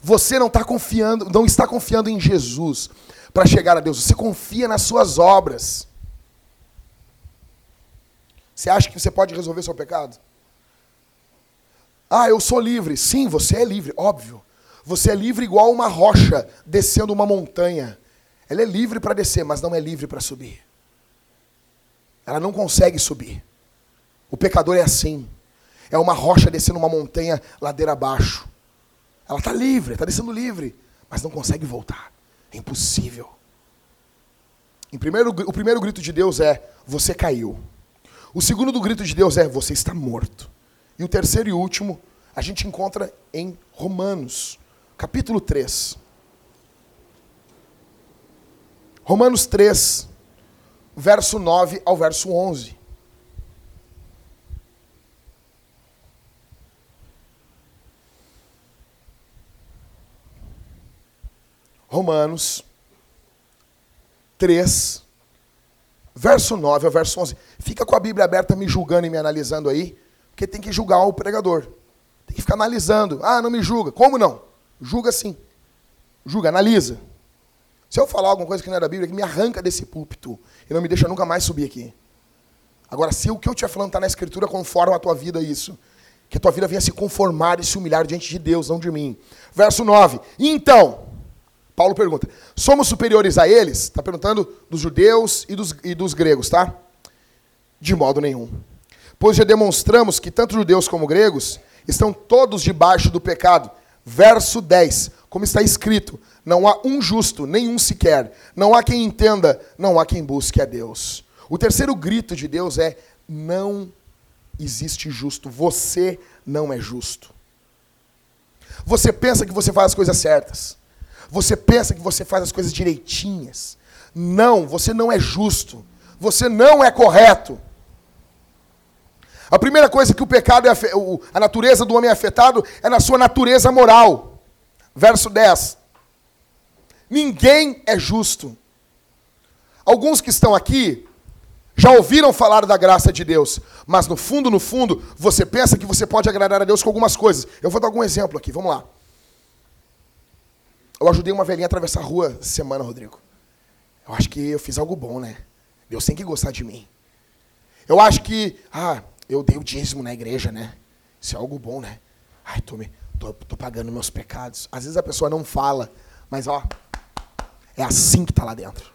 Você não está confiando, não está confiando em Jesus para chegar a Deus. Você confia nas suas obras. Você acha que você pode resolver seu pecado? Ah, eu sou livre. Sim, você é livre, óbvio. Você é livre igual uma rocha descendo uma montanha. Ela é livre para descer, mas não é livre para subir. Ela não consegue subir. O pecador é assim. É uma rocha descendo uma montanha ladeira abaixo. Ela está livre, está descendo livre, mas não consegue voltar. É impossível. Em primeiro, o primeiro grito de Deus é: Você caiu. O segundo do grito de Deus é: Você está morto. E o terceiro e último, a gente encontra em Romanos, capítulo 3. Romanos 3, verso 9 ao verso 11. Romanos 3, verso 9 ao verso 11. Fica com a Bíblia aberta me julgando e me analisando aí, porque tem que julgar o pregador. Tem que ficar analisando. Ah, não me julga. Como não? Julga sim. Julga, analisa. Se eu falar alguma coisa que não é da Bíblia, que me arranca desse púlpito e não me deixa nunca mais subir aqui. Agora, se o que eu estiver falando está na Escritura, conforma a tua vida isso. Que a tua vida venha se conformar e se humilhar diante de Deus, não de mim. Verso 9. Então, Paulo pergunta: somos superiores a eles? Está perguntando dos judeus e dos, e dos gregos, tá? De modo nenhum. Pois já demonstramos que tanto judeus como gregos estão todos debaixo do pecado. Verso 10, como está escrito: Não há um justo, nenhum sequer. Não há quem entenda, não há quem busque a Deus. O terceiro grito de Deus é: Não existe justo. Você não é justo. Você pensa que você faz as coisas certas. Você pensa que você faz as coisas direitinhas. Não, você não é justo. Você não é correto. A primeira coisa que o pecado, é a natureza do homem é afetado é na sua natureza moral. Verso 10. Ninguém é justo. Alguns que estão aqui já ouviram falar da graça de Deus, mas no fundo, no fundo, você pensa que você pode agradar a Deus com algumas coisas. Eu vou dar algum exemplo aqui, vamos lá. Eu ajudei uma velhinha a atravessar a rua semana, Rodrigo. Eu acho que eu fiz algo bom, né? Deus tem que gostar de mim. Eu acho que, ah, eu dei o dízimo na igreja, né? Isso é algo bom, né? Ai, tô, me, tô, tô pagando meus pecados. Às vezes a pessoa não fala, mas ó, é assim que está lá dentro.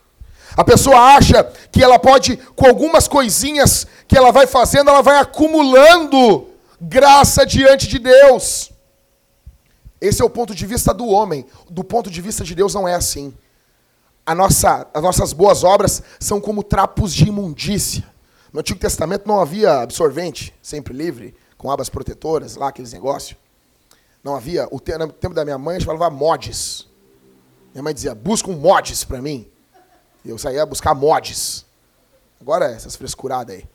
A pessoa acha que ela pode, com algumas coisinhas que ela vai fazendo, ela vai acumulando graça diante de Deus. Esse é o ponto de vista do homem. Do ponto de vista de Deus não é assim. A nossa, as nossas boas obras são como trapos de imundícia. No Antigo Testamento não havia absorvente, sempre livre, com abas protetoras, lá aqueles negócios. Não havia, o no tempo da minha mãe, a gente falava mods. Minha mãe dizia, busca um mods para mim. E eu saía buscar mods. Agora é essas frescuradas aí.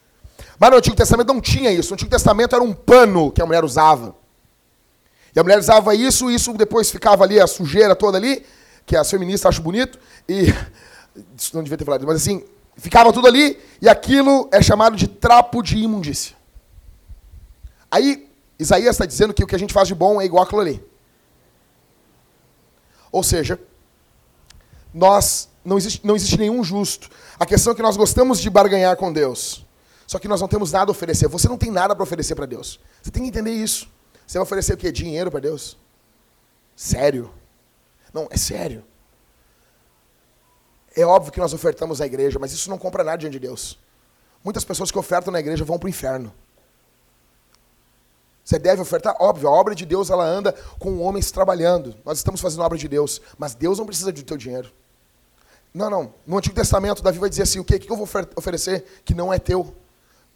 Mas no Antigo Testamento não tinha isso. No Antigo Testamento era um pano que a mulher usava. E a mulher usava isso, e isso depois ficava ali, a sujeira toda ali, que a feminista acha bonito, e. Isso não devia ter falado, mas assim, ficava tudo ali, e aquilo é chamado de trapo de imundícia. Aí, Isaías está dizendo que o que a gente faz de bom é igual aquilo ali. Ou seja, nós não existe, não existe nenhum justo. A questão é que nós gostamos de barganhar com Deus. Só que nós não temos nada a oferecer. Você não tem nada para oferecer para Deus. Você tem que entender isso. Você vai oferecer o quê? Dinheiro para Deus? Sério? Não, é sério. É óbvio que nós ofertamos à igreja, mas isso não compra nada diante de Deus. Muitas pessoas que ofertam na igreja vão para o inferno. Você deve ofertar, óbvio, a obra de Deus ela anda com homens trabalhando. Nós estamos fazendo a obra de Deus, mas Deus não precisa do teu dinheiro. Não, não. No Antigo Testamento, Davi vai dizer assim: o que eu vou oferecer que não é teu?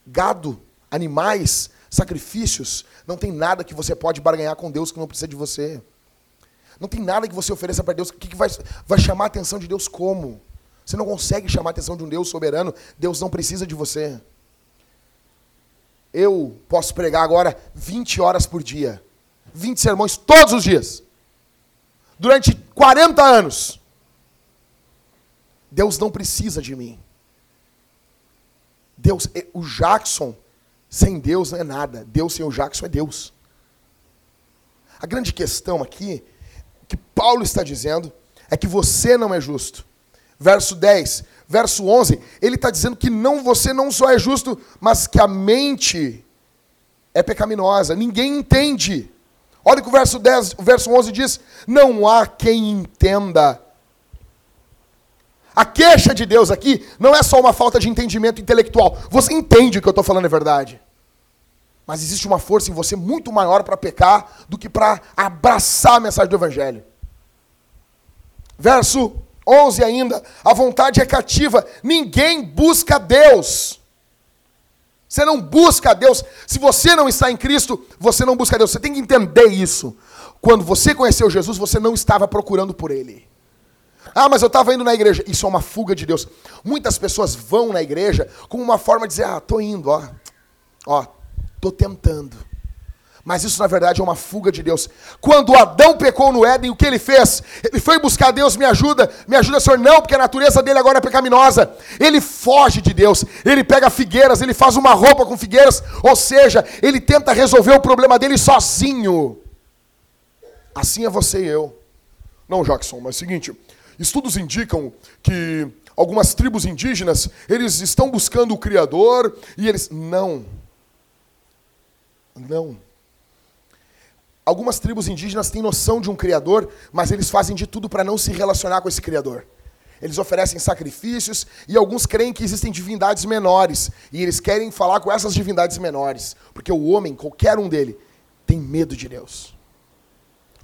Gado, animais, sacrifícios, não tem nada que você pode barganhar com Deus que não precisa de você. Não tem nada que você ofereça para Deus. O que, que vai, vai chamar a atenção de Deus como? Você não consegue chamar a atenção de um Deus soberano. Deus não precisa de você. Eu posso pregar agora 20 horas por dia. 20 sermões todos os dias. Durante 40 anos. Deus não precisa de mim. Deus, o Jackson sem Deus não é nada. Deus sem o Jackson é Deus. A grande questão aqui, que Paulo está dizendo, é que você não é justo. Verso 10, verso 11, ele está dizendo que não você não só é justo, mas que a mente é pecaminosa. Ninguém entende. Olha o que o verso 10, o verso 11 diz: "Não há quem entenda". A queixa de Deus aqui não é só uma falta de entendimento intelectual. Você entende o que eu estou falando é verdade. Mas existe uma força em você muito maior para pecar do que para abraçar a mensagem do Evangelho. Verso 11 ainda. A vontade é cativa. Ninguém busca Deus. Você não busca Deus. Se você não está em Cristo, você não busca Deus. Você tem que entender isso. Quando você conheceu Jesus, você não estava procurando por Ele. Ah, mas eu estava indo na igreja. Isso é uma fuga de Deus. Muitas pessoas vão na igreja como uma forma de dizer: ah, estou indo, ó. Ó, estou tentando. Mas isso, na verdade, é uma fuga de Deus. Quando Adão pecou no Éden, o que ele fez? Ele foi buscar Deus, me ajuda, me ajuda, Senhor, não, porque a natureza dele agora é pecaminosa. Ele foge de Deus, ele pega figueiras, ele faz uma roupa com figueiras, ou seja, ele tenta resolver o problema dele sozinho. Assim é você e eu. Não, Jackson, mas é o seguinte, Estudos indicam que algumas tribos indígenas, eles estão buscando o Criador e eles. Não. Não. Algumas tribos indígenas têm noção de um Criador, mas eles fazem de tudo para não se relacionar com esse Criador. Eles oferecem sacrifícios e alguns creem que existem divindades menores. E eles querem falar com essas divindades menores. Porque o homem, qualquer um dele, tem medo de Deus.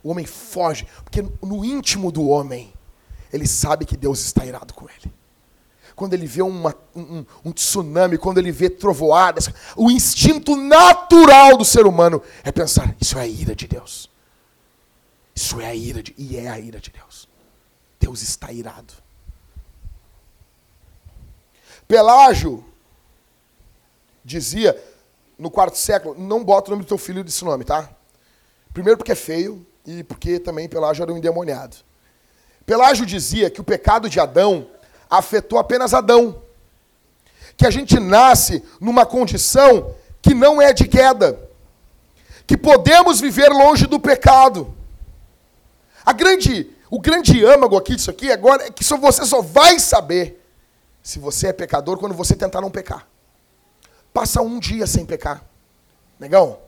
O homem foge. Porque no íntimo do homem ele sabe que Deus está irado com ele. Quando ele vê uma, um, um, tsunami, quando ele vê trovoadas, o instinto natural do ser humano é pensar: isso é a ira de Deus. Isso é a ira de, e é a ira de Deus. Deus está irado. Pelágio dizia no quarto século: não bota o nome do teu filho desse nome, tá? Primeiro porque é feio e porque também Pelágio era um endemoniado. Pelágio dizia que o pecado de Adão afetou apenas Adão. Que a gente nasce numa condição que não é de queda. Que podemos viver longe do pecado. A grande, o grande âmago aqui disso aqui agora é que só você só vai saber se você é pecador quando você tentar não pecar. Passa um dia sem pecar. Negão,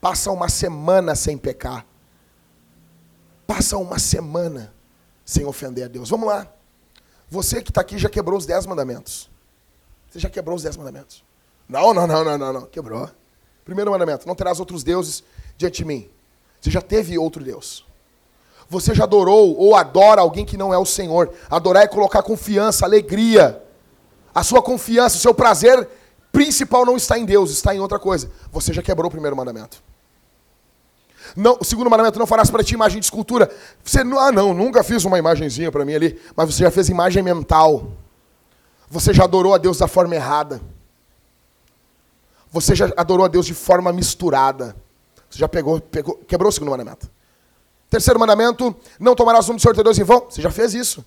passa uma semana sem pecar. Passa uma semana sem ofender a Deus. Vamos lá. Você que está aqui já quebrou os dez mandamentos. Você já quebrou os dez mandamentos. Não, não, não, não, não, não. Quebrou. Primeiro mandamento: não terás outros deuses diante de mim. Você já teve outro Deus. Você já adorou ou adora alguém que não é o Senhor. Adorar é colocar confiança, alegria. A sua confiança, o seu prazer principal não está em Deus, está em outra coisa. Você já quebrou o primeiro mandamento. Não, o segundo mandamento, não farás para ti imagem de escultura. Você, ah, não, nunca fiz uma imagenzinha para mim ali. Mas você já fez imagem mental. Você já adorou a Deus da forma errada. Você já adorou a Deus de forma misturada. Você já pegou, pegou quebrou o segundo mandamento. Terceiro mandamento, não tomarás o nome do Senhor teu Deus em vão. Você já fez isso.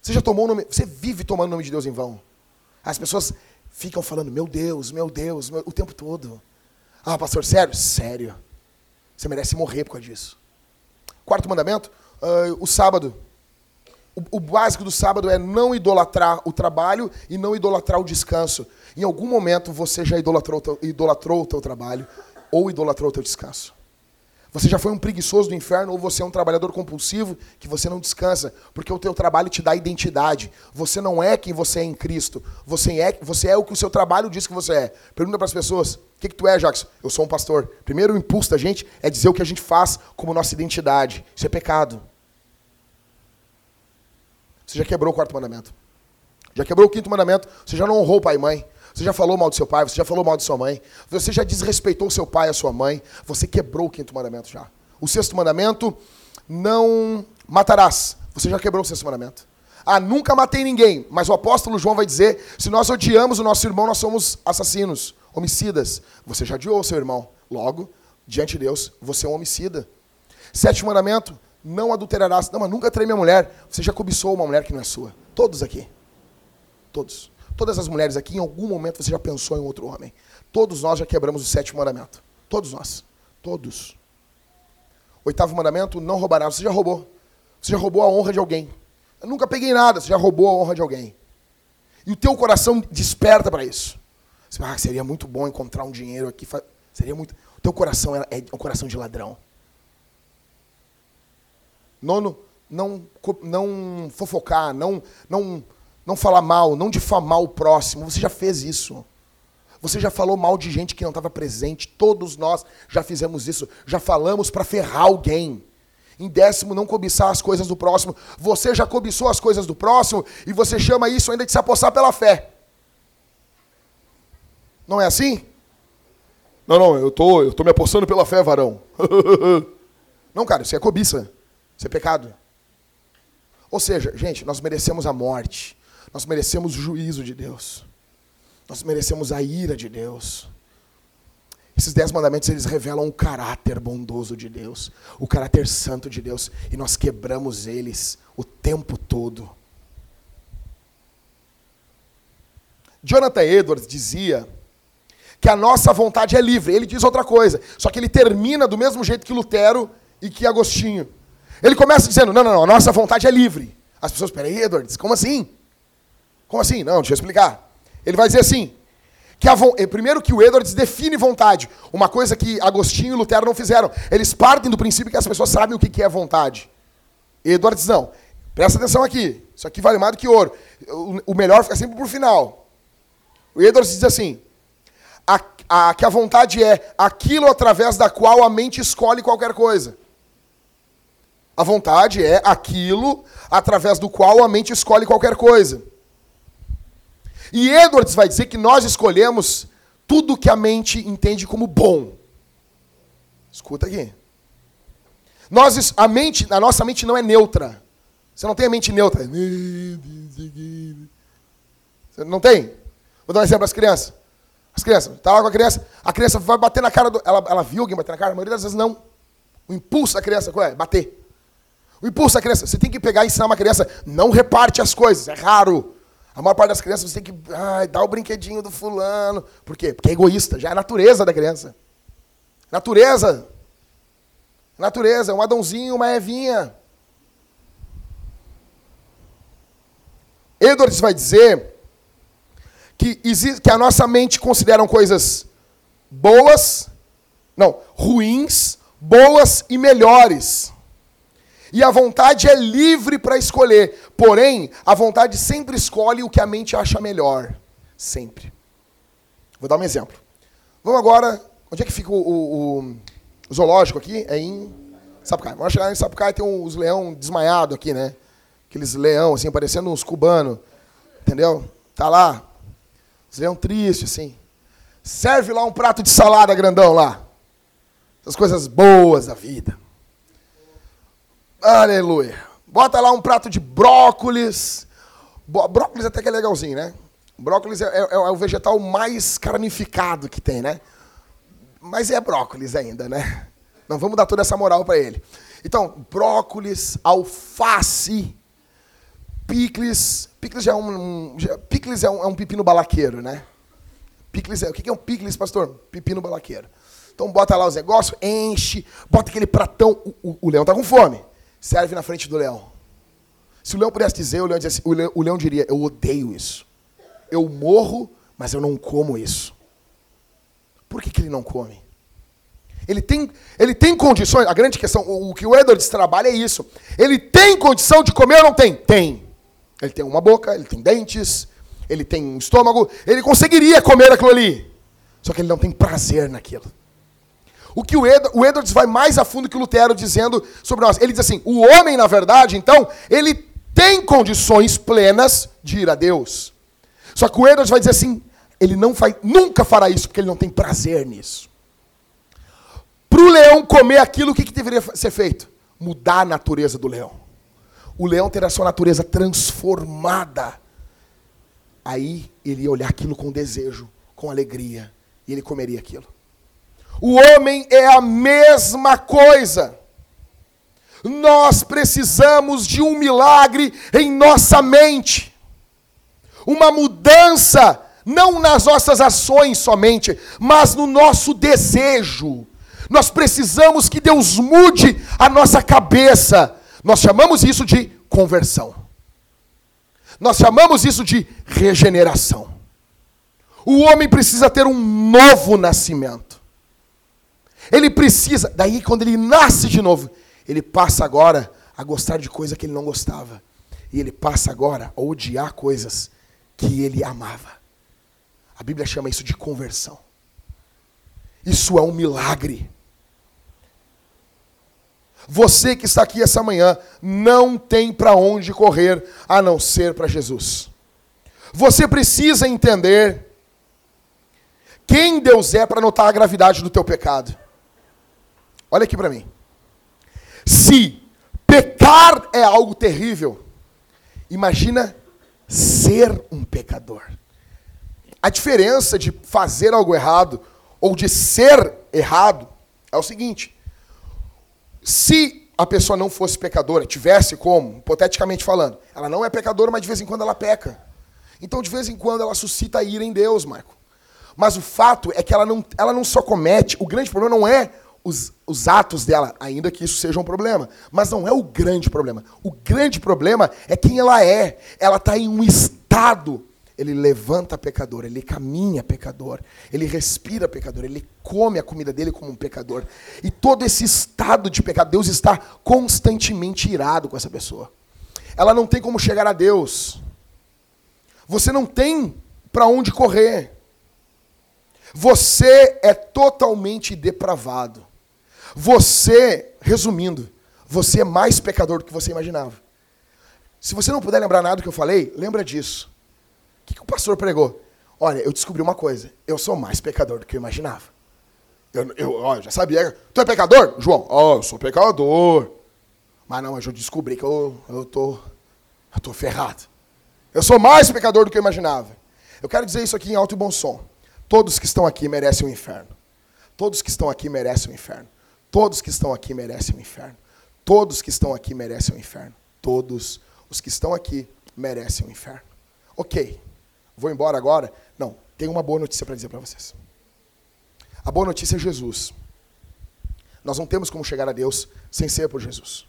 Você já tomou o nome, você vive tomando o nome de Deus em vão. As pessoas ficam falando, meu Deus, meu Deus, meu, o tempo todo. Ah, pastor, sério? Sério. Você merece morrer por causa disso. Quarto mandamento, uh, o sábado. O, básico do sábado é não idolatrar o trabalho e não idolatrar o descanso. Em algum momento você já idolatrou, idolatrou o teu trabalho ou idolatrou o teu descanso. Você já foi um preguiçoso do inferno ou você é um trabalhador compulsivo que você não descansa, porque o teu trabalho te dá identidade. Você não é quem você é em Cristo. Você é, você é o que o seu trabalho diz que você é. Pergunta para as pessoas: o que, que tu é, Jackson? Eu sou um pastor. Primeiro o impulso da gente é dizer o que a gente faz como nossa identidade. Isso é pecado. Você já quebrou o quarto mandamento. Já quebrou o quinto mandamento. Você já não honrou pai e mãe. Você já falou mal do seu pai, você já falou mal de sua mãe, você já desrespeitou seu pai e a sua mãe, você quebrou o quinto mandamento já. O sexto mandamento, não matarás. Você já quebrou o sexto mandamento. Ah, nunca matei ninguém, mas o apóstolo João vai dizer: se nós odiamos o nosso irmão, nós somos assassinos, homicidas. Você já odiou o seu irmão. Logo, diante de Deus, você é um homicida. Sétimo mandamento, não adulterarás. Não, mas nunca trei minha mulher. Você já cobiçou uma mulher que não é sua. Todos aqui. Todos. Todas as mulheres aqui, em algum momento você já pensou em outro homem. Todos nós já quebramos o sétimo mandamento. Todos nós. Todos. Oitavo mandamento, não roubarás. Você já roubou. Você já roubou a honra de alguém. Eu nunca peguei nada, você já roubou a honra de alguém. E o teu coração desperta para isso. Você ah, seria muito bom encontrar um dinheiro aqui. Seria muito. O teu coração é, é um coração de ladrão. Nono, não, não fofocar, não, não não falar mal, não difamar o próximo. Você já fez isso. Você já falou mal de gente que não estava presente. Todos nós já fizemos isso. Já falamos para ferrar alguém. Em décimo, não cobiçar as coisas do próximo. Você já cobiçou as coisas do próximo e você chama isso ainda de se apossar pela fé. Não é assim? Não, não, eu tô, eu tô me apossando pela fé, varão. não, cara, isso é cobiça. Isso é pecado. Ou seja, gente, nós merecemos a morte. Nós merecemos o juízo de Deus. Nós merecemos a ira de Deus. Esses dez mandamentos eles revelam o caráter bondoso de Deus, o caráter santo de Deus, e nós quebramos eles o tempo todo. Jonathan Edwards dizia que a nossa vontade é livre. Ele diz outra coisa, só que ele termina do mesmo jeito que Lutero e que Agostinho. Ele começa dizendo: não, não, não, a nossa vontade é livre. As pessoas, peraí, Edwards, como assim? Como assim? Não, deixa eu explicar. Ele vai dizer assim, que a, primeiro que o Edwards define vontade, uma coisa que Agostinho e Lutero não fizeram. Eles partem do princípio que as pessoas sabem o que é vontade. Edwards não. Presta atenção aqui. Isso aqui vale mais do que ouro. O melhor fica sempre por final. O Edwards diz assim: a, a, que a vontade é aquilo através da qual a mente escolhe qualquer coisa. A vontade é aquilo através do qual a mente escolhe qualquer coisa. E Edwards vai dizer que nós escolhemos tudo que a mente entende como bom. Escuta aqui. Nós, a, mente, a nossa mente não é neutra. Você não tem a mente neutra. Você não tem? Vou dar um exemplo às crianças. As crianças, tá lá com a criança, a criança vai bater na cara do. Ela, ela viu alguém bater na cara? A maioria das vezes não. O impulso da criança, qual é? Bater. O impulso da criança, você tem que pegar e ensinar uma criança, não reparte as coisas, é raro. A maior parte das crianças você tem que ai, dar o brinquedinho do fulano. Por quê? Porque é egoísta, já é a natureza da criança. Natureza. Natureza, um Adãozinho, uma Evinha. Edwards vai dizer que, existe, que a nossa mente considera coisas boas, não, ruins, boas e melhores. E a vontade é livre para escolher. Porém, a vontade sempre escolhe o que a mente acha melhor. Sempre. Vou dar um exemplo. Vamos agora. Onde é que fica o, o, o zoológico aqui? É em Sapucaí. Vamos chegar em Sapucaí tem uns leão desmaiado aqui, né? Aqueles leão, assim, parecendo uns cubanos. Entendeu? Tá lá. Os leão triste, assim. Serve lá um prato de salada grandão lá. Essas coisas boas da vida. Aleluia. Bota lá um prato de brócolis. Brócolis até que é legalzinho, né? Brócolis é, é, é, o vegetal mais carnificado que tem, né? Mas é brócolis ainda, né? Não vamos dar toda essa moral para ele. Então, brócolis, alface, picles. Picles já é um, já, picles é um, é um pepino balaqueiro, né? Picles é, o que é um picles, pastor? Pepino balaqueiro. Então bota lá os negócios, enche, bota aquele pratão. O, o, o leão tá com fome. Serve na frente do leão. Se o leão pudesse dizer, o leão, dizia, o leão, o leão diria: Eu odeio isso. Eu morro, mas eu não como isso. Por que, que ele não come? Ele tem, ele tem condições. A grande questão, o, o que o Edwards trabalha é isso. Ele tem condição de comer ou não tem? Tem. Ele tem uma boca, ele tem dentes, ele tem um estômago. Ele conseguiria comer aquilo ali. Só que ele não tem prazer naquilo. O que o, Ed, o Edwards vai mais a fundo que o Lutero dizendo sobre nós. Ele diz assim: o homem, na verdade, então, ele tem condições plenas de ir a Deus. Só que o Edwards vai dizer assim: ele não vai, nunca fará isso, porque ele não tem prazer nisso. Para o leão comer aquilo, o que, que deveria ser feito? Mudar a natureza do leão. O leão ter a sua natureza transformada. Aí ele ia olhar aquilo com desejo, com alegria, e ele comeria aquilo. O homem é a mesma coisa. Nós precisamos de um milagre em nossa mente. Uma mudança, não nas nossas ações somente, mas no nosso desejo. Nós precisamos que Deus mude a nossa cabeça. Nós chamamos isso de conversão. Nós chamamos isso de regeneração. O homem precisa ter um novo nascimento. Ele precisa, daí quando ele nasce de novo, ele passa agora a gostar de coisa que ele não gostava. E ele passa agora a odiar coisas que ele amava. A Bíblia chama isso de conversão. Isso é um milagre. Você que está aqui essa manhã não tem para onde correr a não ser para Jesus. Você precisa entender quem Deus é para notar a gravidade do teu pecado. Olha aqui para mim. Se pecar é algo terrível, imagina ser um pecador. A diferença de fazer algo errado ou de ser errado é o seguinte: se a pessoa não fosse pecadora, tivesse como, hipoteticamente falando, ela não é pecadora, mas de vez em quando ela peca. Então, de vez em quando, ela suscita ira em Deus, Marco. Mas o fato é que ela não, ela não só comete, o grande problema não é os, os atos dela, ainda que isso seja um problema. Mas não é o grande problema. O grande problema é quem ela é. Ela está em um estado. Ele levanta pecador, ele caminha pecador, ele respira pecador, ele come a comida dele como um pecador. E todo esse estado de pecado, Deus está constantemente irado com essa pessoa. Ela não tem como chegar a Deus. Você não tem para onde correr. Você é totalmente depravado. Você, resumindo, você é mais pecador do que você imaginava. Se você não puder lembrar nada do que eu falei, lembra disso. O que, que o pastor pregou? Olha, eu descobri uma coisa. Eu sou mais pecador do que eu imaginava. Eu, eu ó, já sabia. Tu é pecador? João, ó, oh, eu sou pecador. Mas não, mas eu descobri que eu, eu, tô, eu tô ferrado. Eu sou mais pecador do que eu imaginava. Eu quero dizer isso aqui em alto e bom som. Todos que estão aqui merecem o inferno. Todos que estão aqui merecem o inferno. Todos que estão aqui merecem o inferno. Todos que estão aqui merecem o inferno. Todos os que estão aqui merecem o inferno. Ok, vou embora agora? Não, tenho uma boa notícia para dizer para vocês. A boa notícia é Jesus. Nós não temos como chegar a Deus sem ser por Jesus.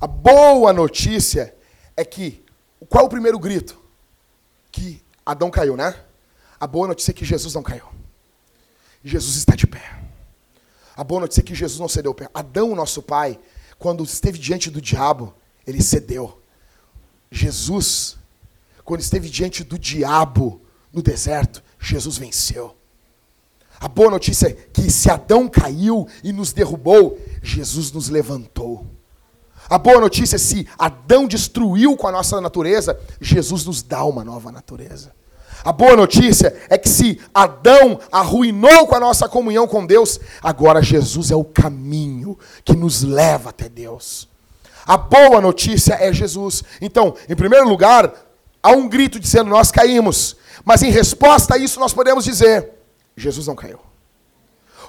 A boa notícia é que, qual é o primeiro grito? Que Adão caiu, né? A boa notícia é que Jesus não caiu. Jesus está de pé. A boa notícia é que Jesus não cedeu. Adão, nosso pai, quando esteve diante do diabo, ele cedeu. Jesus, quando esteve diante do diabo no deserto, Jesus venceu. A boa notícia é que se Adão caiu e nos derrubou, Jesus nos levantou. A boa notícia é se Adão destruiu com a nossa natureza, Jesus nos dá uma nova natureza. A boa notícia é que se Adão arruinou com a nossa comunhão com Deus, agora Jesus é o caminho que nos leva até Deus. A boa notícia é Jesus. Então, em primeiro lugar, há um grito dizendo: Nós caímos. Mas em resposta a isso, nós podemos dizer: Jesus não caiu.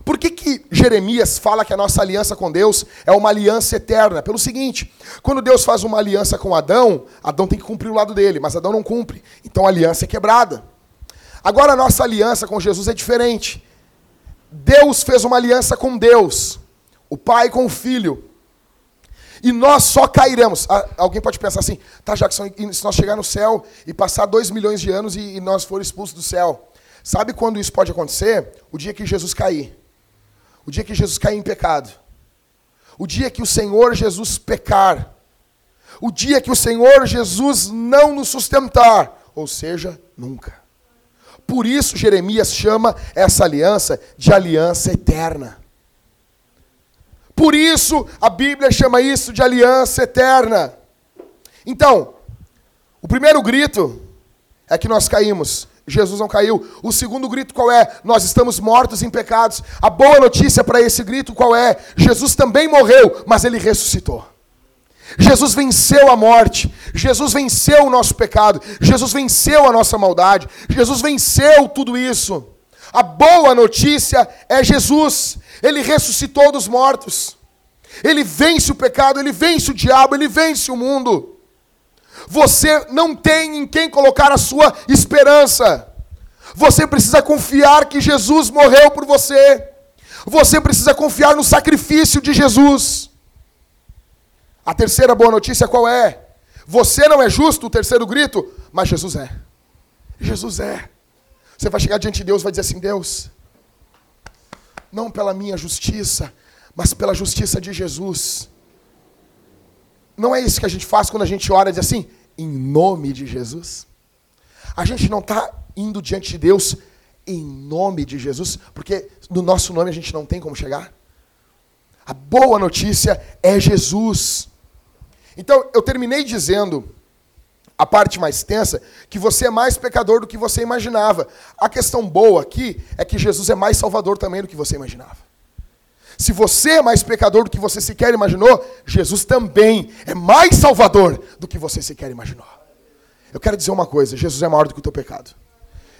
Por que, que Jeremias fala que a nossa aliança com Deus é uma aliança eterna? Pelo seguinte: quando Deus faz uma aliança com Adão, Adão tem que cumprir o lado dele, mas Adão não cumpre. Então a aliança é quebrada. Agora a nossa aliança com Jesus é diferente. Deus fez uma aliança com Deus, o Pai com o Filho. E nós só cairemos. Ah, alguém pode pensar assim, tá, Jackson, se nós chegar no céu e passar dois milhões de anos e, e nós for expulsos do céu, sabe quando isso pode acontecer? O dia que Jesus cair. O dia que Jesus cair em pecado. O dia que o Senhor Jesus pecar. O dia que o Senhor Jesus não nos sustentar. Ou seja, nunca. Por isso Jeremias chama essa aliança de aliança eterna. Por isso a Bíblia chama isso de aliança eterna. Então, o primeiro grito é que nós caímos. Jesus não caiu. O segundo grito qual é? Nós estamos mortos em pecados. A boa notícia para esse grito qual é? Jesus também morreu, mas ele ressuscitou. Jesus venceu a morte, Jesus venceu o nosso pecado, Jesus venceu a nossa maldade, Jesus venceu tudo isso. A boa notícia é Jesus, ele ressuscitou dos mortos, ele vence o pecado, ele vence o diabo, ele vence o mundo. Você não tem em quem colocar a sua esperança. Você precisa confiar que Jesus morreu por você. Você precisa confiar no sacrifício de Jesus. A terceira boa notícia qual é? Você não é justo, o terceiro grito, mas Jesus é. Jesus é. Você vai chegar diante de Deus e vai dizer assim: Deus, não pela minha justiça, mas pela justiça de Jesus. Não é isso que a gente faz quando a gente ora e diz assim, em nome de Jesus? A gente não está indo diante de Deus em nome de Jesus, porque no nosso nome a gente não tem como chegar. A boa notícia é Jesus. Então, eu terminei dizendo, a parte mais tensa, que você é mais pecador do que você imaginava. A questão boa aqui é que Jesus é mais salvador também do que você imaginava. Se você é mais pecador do que você sequer imaginou, Jesus também é mais salvador do que você sequer imaginou. Eu quero dizer uma coisa: Jesus é maior do que o teu pecado.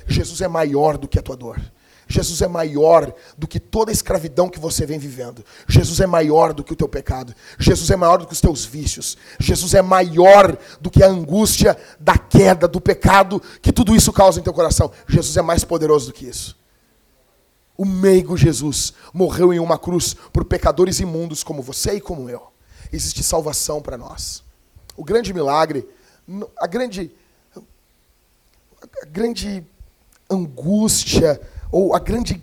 Jesus é maior do que a tua dor. Jesus é maior do que toda a escravidão que você vem vivendo. Jesus é maior do que o teu pecado. Jesus é maior do que os teus vícios. Jesus é maior do que a angústia da queda, do pecado, que tudo isso causa em teu coração. Jesus é mais poderoso do que isso. O meigo Jesus morreu em uma cruz por pecadores imundos como você e como eu. Existe salvação para nós. O grande milagre, a grande, a grande angústia, ou a grande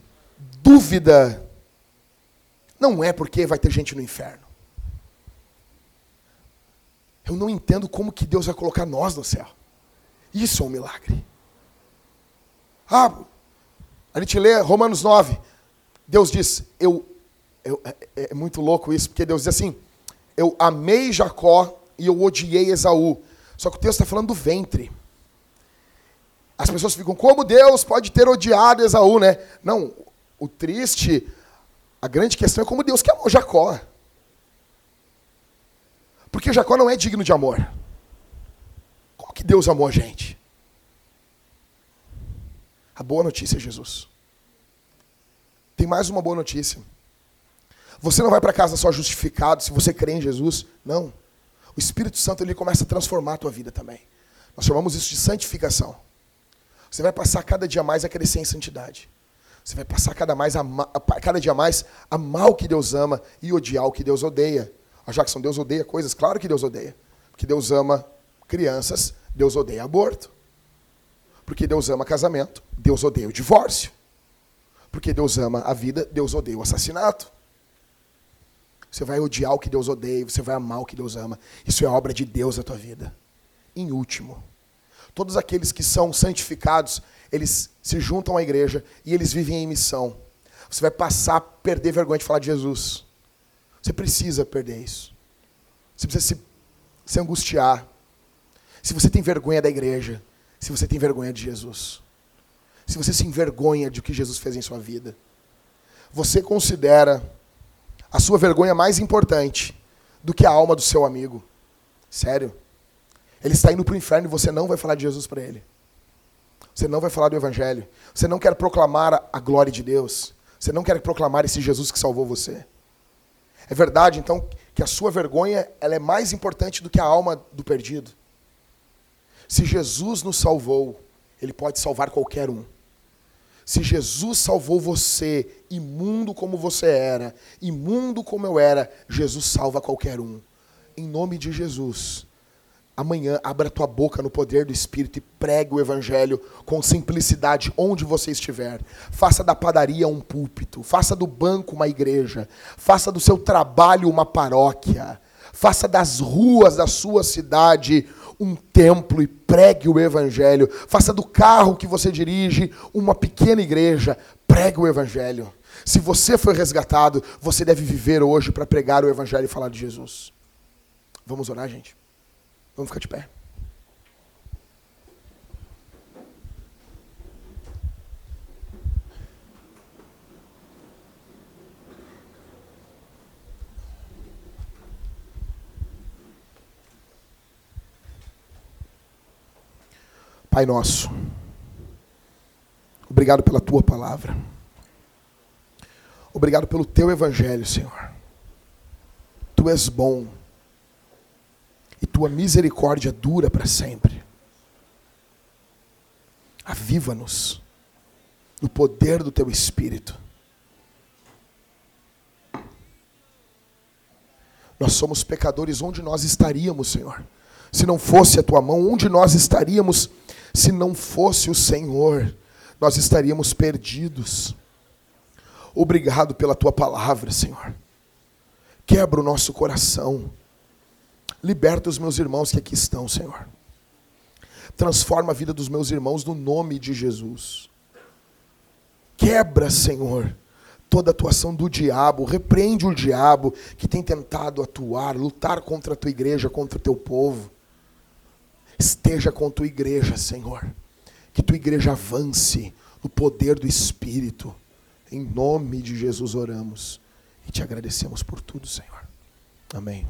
dúvida não é porque vai ter gente no inferno. Eu não entendo como que Deus vai colocar nós no céu. Isso é um milagre. Ah, a gente lê Romanos 9. Deus diz, eu, eu é, é, é muito louco isso, porque Deus diz assim: Eu amei Jacó e eu odiei Esaú. Só que o texto está falando do ventre. As pessoas ficam, como Deus pode ter odiado Esaú, né? Não, o triste, a grande questão é como Deus que amou Jacó. Porque Jacó não é digno de amor. Como que Deus amou a gente? A boa notícia é Jesus. Tem mais uma boa notícia. Você não vai para casa só justificado se você crê em Jesus. Não. O Espírito Santo ele começa a transformar a tua vida também. Nós chamamos isso de santificação. Você vai passar cada dia mais a crescer em santidade. Você vai passar cada, mais a, cada dia mais a amar o que Deus ama e odiar o que Deus odeia. A Jackson, Deus odeia coisas? Claro que Deus odeia. Porque Deus ama crianças, Deus odeia aborto. Porque Deus ama casamento, Deus odeia o divórcio. Porque Deus ama a vida, Deus odeia o assassinato. Você vai odiar o que Deus odeia, você vai amar o que Deus ama. Isso é obra de Deus na tua vida. Em último, Todos aqueles que são santificados, eles se juntam à igreja e eles vivem em missão. Você vai passar a perder vergonha de falar de Jesus. Você precisa perder isso. Você precisa se, se angustiar. Se você tem vergonha da igreja, se você tem vergonha de Jesus. se você se envergonha de o que Jesus fez em sua vida, você considera a sua vergonha mais importante do que a alma do seu amigo. Sério. Ele está indo para o inferno e você não vai falar de Jesus para ele. Você não vai falar do Evangelho. Você não quer proclamar a glória de Deus. Você não quer proclamar esse Jesus que salvou você. É verdade, então, que a sua vergonha ela é mais importante do que a alma do perdido. Se Jesus nos salvou, Ele pode salvar qualquer um. Se Jesus salvou você, imundo como você era, imundo como eu era, Jesus salva qualquer um. Em nome de Jesus. Amanhã, abra tua boca no poder do Espírito e pregue o Evangelho com simplicidade onde você estiver. Faça da padaria um púlpito, faça do banco uma igreja, faça do seu trabalho uma paróquia, faça das ruas da sua cidade um templo e pregue o Evangelho. Faça do carro que você dirige uma pequena igreja, pregue o Evangelho. Se você foi resgatado, você deve viver hoje para pregar o Evangelho e falar de Jesus. Vamos orar, gente? Vamos ficar de pé. Pai nosso, obrigado pela tua palavra. Obrigado pelo teu evangelho, Senhor. Tu és bom e tua misericórdia dura para sempre. Aviva-nos no poder do teu espírito. Nós somos pecadores, onde nós estaríamos, Senhor? Se não fosse a tua mão, onde nós estaríamos se não fosse o Senhor? Nós estaríamos perdidos. Obrigado pela tua palavra, Senhor. Quebra o nosso coração Liberta os meus irmãos que aqui estão, Senhor. Transforma a vida dos meus irmãos no nome de Jesus. Quebra, Senhor, toda a atuação do diabo, repreende o diabo que tem tentado atuar, lutar contra a tua igreja, contra o teu povo. Esteja com tua igreja, Senhor. Que tua igreja avance no poder do Espírito. Em nome de Jesus oramos e te agradecemos por tudo, Senhor. Amém.